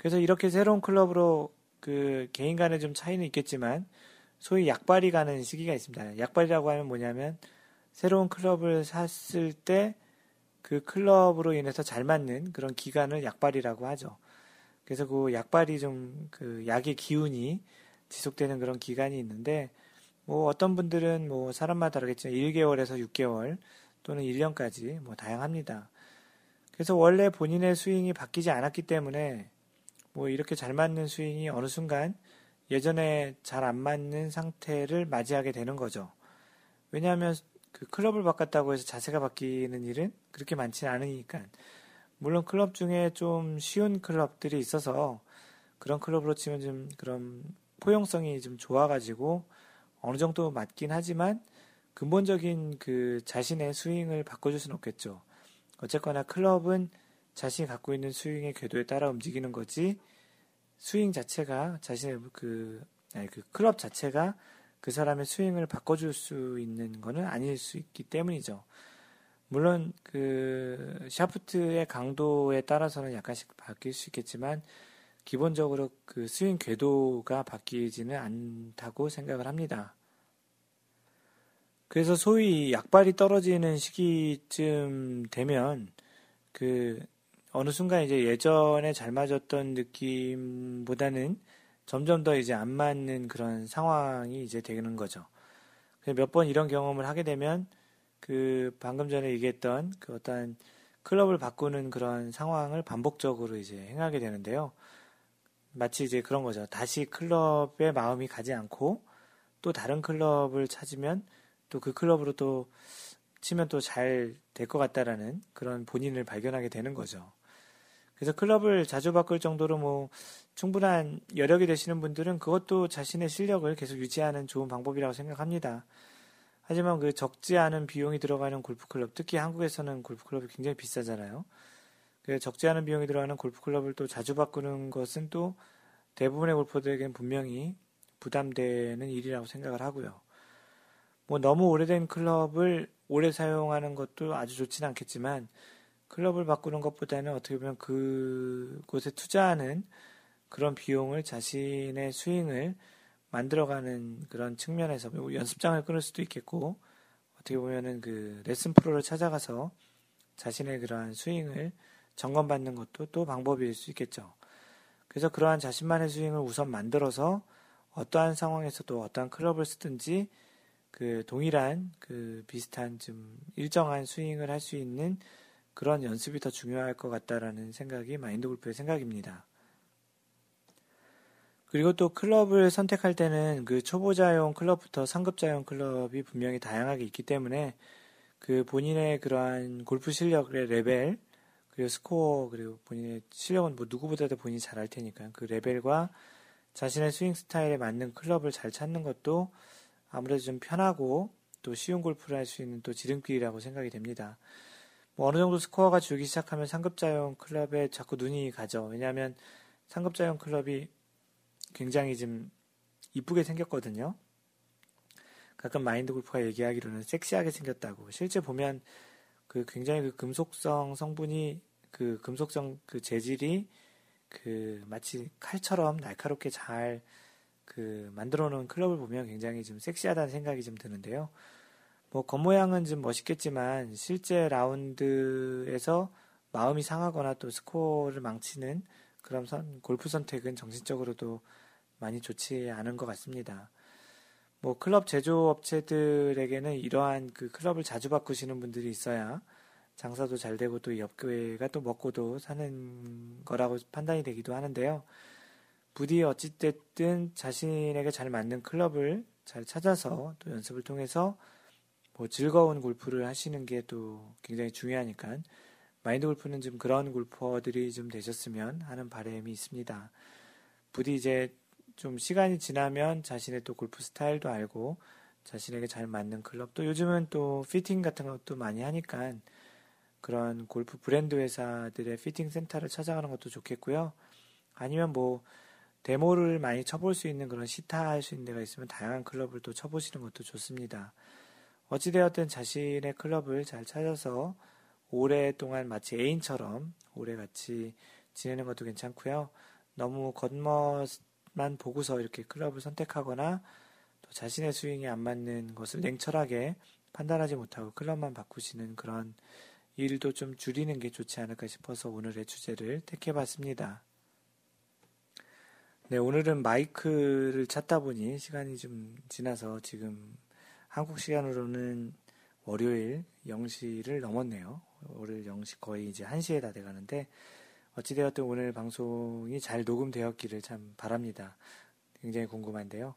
그래서 이렇게 새로운 클럽으로 그 개인 간에 좀 차이는 있겠지만 소위 약발이 가는 시기가 있습니다. 약발이라고 하면 뭐냐면 새로운 클럽을 샀을 때 그 클럽으로 인해서 잘 맞는 그런 기간을 약발이라고 하죠. 그래서 그 약발이 좀 그 약의 기운이 지속되는 그런 기간이 있는데 뭐 어떤 분들은 뭐 사람마다 다르겠지만 1개월에서 6개월 또는 1년까지 뭐 다양합니다. 그래서 원래 본인의 스윙이 바뀌지 않았기 때문에 뭐 이렇게 잘 맞는 스윙이 어느 순간 예전에 잘 안 맞는 상태를 맞이하게 되는 거죠. 왜냐하면 그 클럽을 바꿨다고 해서 자세가 바뀌는 일은 그렇게 많지는 않으니까. 물론 클럽 중에 좀 쉬운 클럽들이 있어서 그런 클럽으로 치면 좀 그런 포용성이 좀 좋아가지고 어느 정도 맞긴 하지만 근본적인 그 자신의 스윙을 바꿔줄 수는 없겠죠. 어쨌거나 클럽은 자신이 갖고 있는 스윙의 궤도에 따라 움직이는 거지 스윙 자체가 자신의 그, 아니, 그 클럽 자체가 그 사람의 스윙을 바꿔줄 수 있는 거는 아닐 수 있기 때문이죠. 물론 그 샤프트의 강도에 따라서는 약간씩 바뀔 수 있겠지만 기본적으로 그 스윙 궤도가 바뀌지는 않다고 생각을 합니다. 그래서 소위 약발이 떨어지는 시기쯤 되면 그 어느 순간 이제 예전에 잘 맞았던 느낌보다는 점점 더 이제 안 맞는 그런 상황이 이제 되는 거죠. 몇 번 이런 경험을 하게 되면 그 방금 전에 얘기했던 그 어떤 클럽을 바꾸는 그런 상황을 반복적으로 이제 행하게 되는데요. 마치 이제 그런 거죠. 다시 클럽에 마음이 가지 않고 또 다른 클럽을 찾으면 또 그 클럽으로 또 치면 또 잘 될 것 같다라는 그런 본인을 발견하게 되는 거죠. 그래서 클럽을 자주 바꿀 정도로 뭐 충분한 여력이 되시는 분들은 그것도 자신의 실력을 계속 유지하는 좋은 방법이라고 생각합니다. 하지만 그 적지 않은 비용이 들어가는 골프클럽, 특히 한국에서는 골프클럽이 굉장히 비싸잖아요. 그 적지 않은 비용이 들어가는 골프클럽을 또 자주 바꾸는 것은 또 대부분의 골퍼들에게는 분명히 부담되는 일이라고 생각을 하고요. 뭐 너무 오래된 클럽을 오래 사용하는 것도 아주 좋지는 않겠지만 클럽을 바꾸는 것보다는 어떻게 보면 그곳에 투자하는 그런 비용을 자신의 스윙을 만들어가는 그런 측면에서 뭐 연습장을 끊을 수도 있겠고 어떻게 보면은 그 레슨 프로를 찾아가서 자신의 그러한 스윙을 점검받는 것도 또 방법일 수 있겠죠. 그래서 그러한 자신만의 스윙을 우선 만들어서 어떠한 상황에서도 어떠한 클럽을 쓰든지 그 동일한 그 비슷한 좀 일정한 스윙을 할 수 있는 그런 연습이 더 중요할 것 같다라는 생각이 마인드 골프의 생각입니다. 그리고 또 클럽을 선택할 때는 그 초보자용 클럽부터 상급자용 클럽이 분명히 다양하게 있기 때문에 그 본인의 그러한 골프 실력의 레벨, 그리고 스코어, 그리고 본인의 실력은 뭐 누구보다도 본인이 잘알 테니까 그 레벨과 자신의 스윙 스타일에 맞는 클럽을 잘 찾는 것도 아무래도 좀 편하고 또 쉬운 골프를 할 수 있는 또 지름길이라고 생각이 됩니다. 뭐 어느 정도 스코어가 줄기 시작하면 상급자용 클럽에 자꾸 눈이 가죠. 왜냐하면 상급자용 클럽이 굉장히 좀 이쁘게 생겼거든요. 가끔 마인드 골프가 얘기하기로는 섹시하게 생겼다고. 실제 보면 그 굉장히 그 금속성 성분이 그 금속성 그 재질이 그 마치 칼처럼 날카롭게 잘 그 만들어 놓은 클럽을 보면 굉장히 좀 섹시하다는 생각이 좀 드는데요. 뭐 겉모양은 좀 멋있겠지만 실제 라운드에서 마음이 상하거나 또 스코어를 망치는 그런 선, 골프 선택은 정신적으로도 많이 좋지 않은 것 같습니다. 뭐 클럽 제조업체들에게는 이러한 그 클럽을 자주 바꾸시는 분들이 있어야 장사도 잘 되고 또 옆교회가 또 먹고도 사는 거라고 판단이 되기도 하는데요. 부디 어찌됐든 자신에게 잘 맞는 클럽을 잘 찾아서 또 연습을 통해서 뭐 즐거운 골프를 하시는 게 또 굉장히 중요하니까 마인드 골프는 좀 그런 골퍼들이 좀 되셨으면 하는 바람이 있습니다. 부디 이제 좀 시간이 지나면 자신의 또 골프 스타일도 알고 자신에게 잘 맞는 클럽 또 요즘은 또 피팅 같은 것도 많이 하니까 그런 골프 브랜드 회사들의 피팅 센터를 찾아가는 것도 좋겠고요. 아니면 뭐 데모를 많이 쳐볼 수 있는 그런 시타 할 수 있는 데가 있으면 다양한 클럽을 또 쳐보시는 것도 좋습니다. 어찌되었든 자신의 클럽을 잘 찾아서 오랫동안 마치 애인처럼 오래 같이 지내는 것도 괜찮고요. 너무 겉멋만 보고서 이렇게 클럽을 선택하거나 또 자신의 스윙에 안 맞는 것을 냉철하게 판단하지 못하고 클럽만 바꾸시는 그런 일도 좀 줄이는 게 좋지 않을까 싶어서 오늘의 주제를 택해봤습니다. 네, 오늘은 마이크를 찾다 보니 시간이 좀 지나서 지금 한국 시간으로는 월요일 0시를 넘었네요. 월요일 0시 거의 이제 1시에 다 돼가는데 어찌되었든 오늘 방송이 잘 녹음되었기를 참 바랍니다. 굉장히 궁금한데요.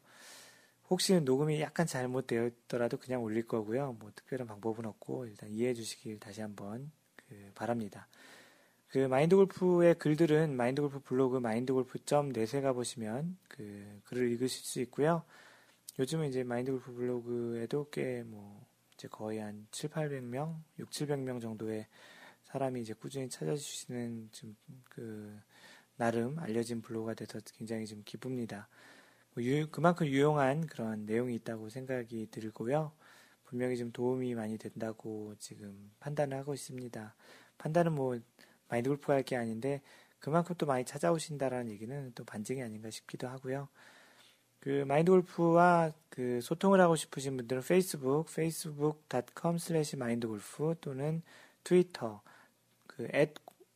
혹시 녹음이 약간 잘못되었더라도 그냥 올릴 거고요. 뭐 특별한 방법은 없고 일단 이해해 주시길 다시 한번 그 바랍니다. 그 마인드 골프의 글들은 마인드 골프 블로그 mindgolf.net에 가보시면 그 글을 읽으실 수 있고요. 요즘은 이제 마인드 골프 블로그에도 꽤 뭐 이제 거의 한 7, 800명, 6, 700명 정도의 사람이 이제 꾸준히 찾아주시는 좀그 나름 알려진 블로그가 돼서 굉장히 좀 기쁩니다. 뭐 유, 그만큼 유용한 그런 내용이 있다고 생각이 들고요. 분명히 좀 도움이 많이 된다고 지금 판단을 하고 있습니다. 판단은 뭐 마인드 골프가 할 게 아닌데 그만큼 또 많이 찾아오신다라는 얘기는 또 반증이 아닌가 싶기도 하고요. 그 마인드 골프와 그 소통을 하고 싶으신 분들은 페이스북 facebook.com slash mindgolf 또는 트위터 그 at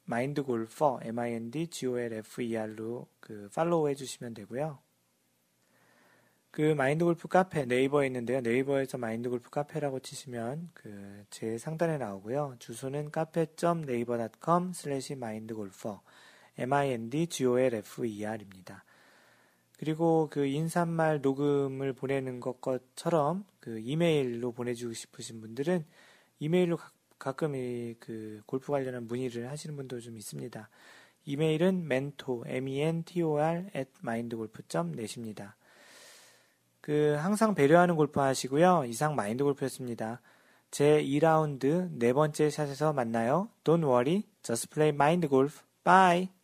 mindgolfer m-i-n-d-g-o-l-f-e-r로 그 팔로우 해주시면 되고요. 그 마인드 골프 카페 네이버에 있는데요. 네이버에서 마인드 골프 카페라고 치시면 그 제 상단에 나오고요. 주소는 cafe.naver.com slash mindgolfer m-i-n-d-g-o-l-f-e-r입니다. 그리고 그 인사말 녹음을 보내는 것처럼 그 이메일로 보내주고 싶으신 분들은 이메일로 가끔 그 골프 관련한 문의를 하시는 분도 좀 있습니다. 이메일은 mentor, m-e-n-t-o-r at mindgolf.net입니다. 그 항상 배려하는 골프 하시고요. 이상 마인드 골프였습니다. 제 2라운드 네 번째 샷에서 만나요. Don't worry, just play mind golf. Bye.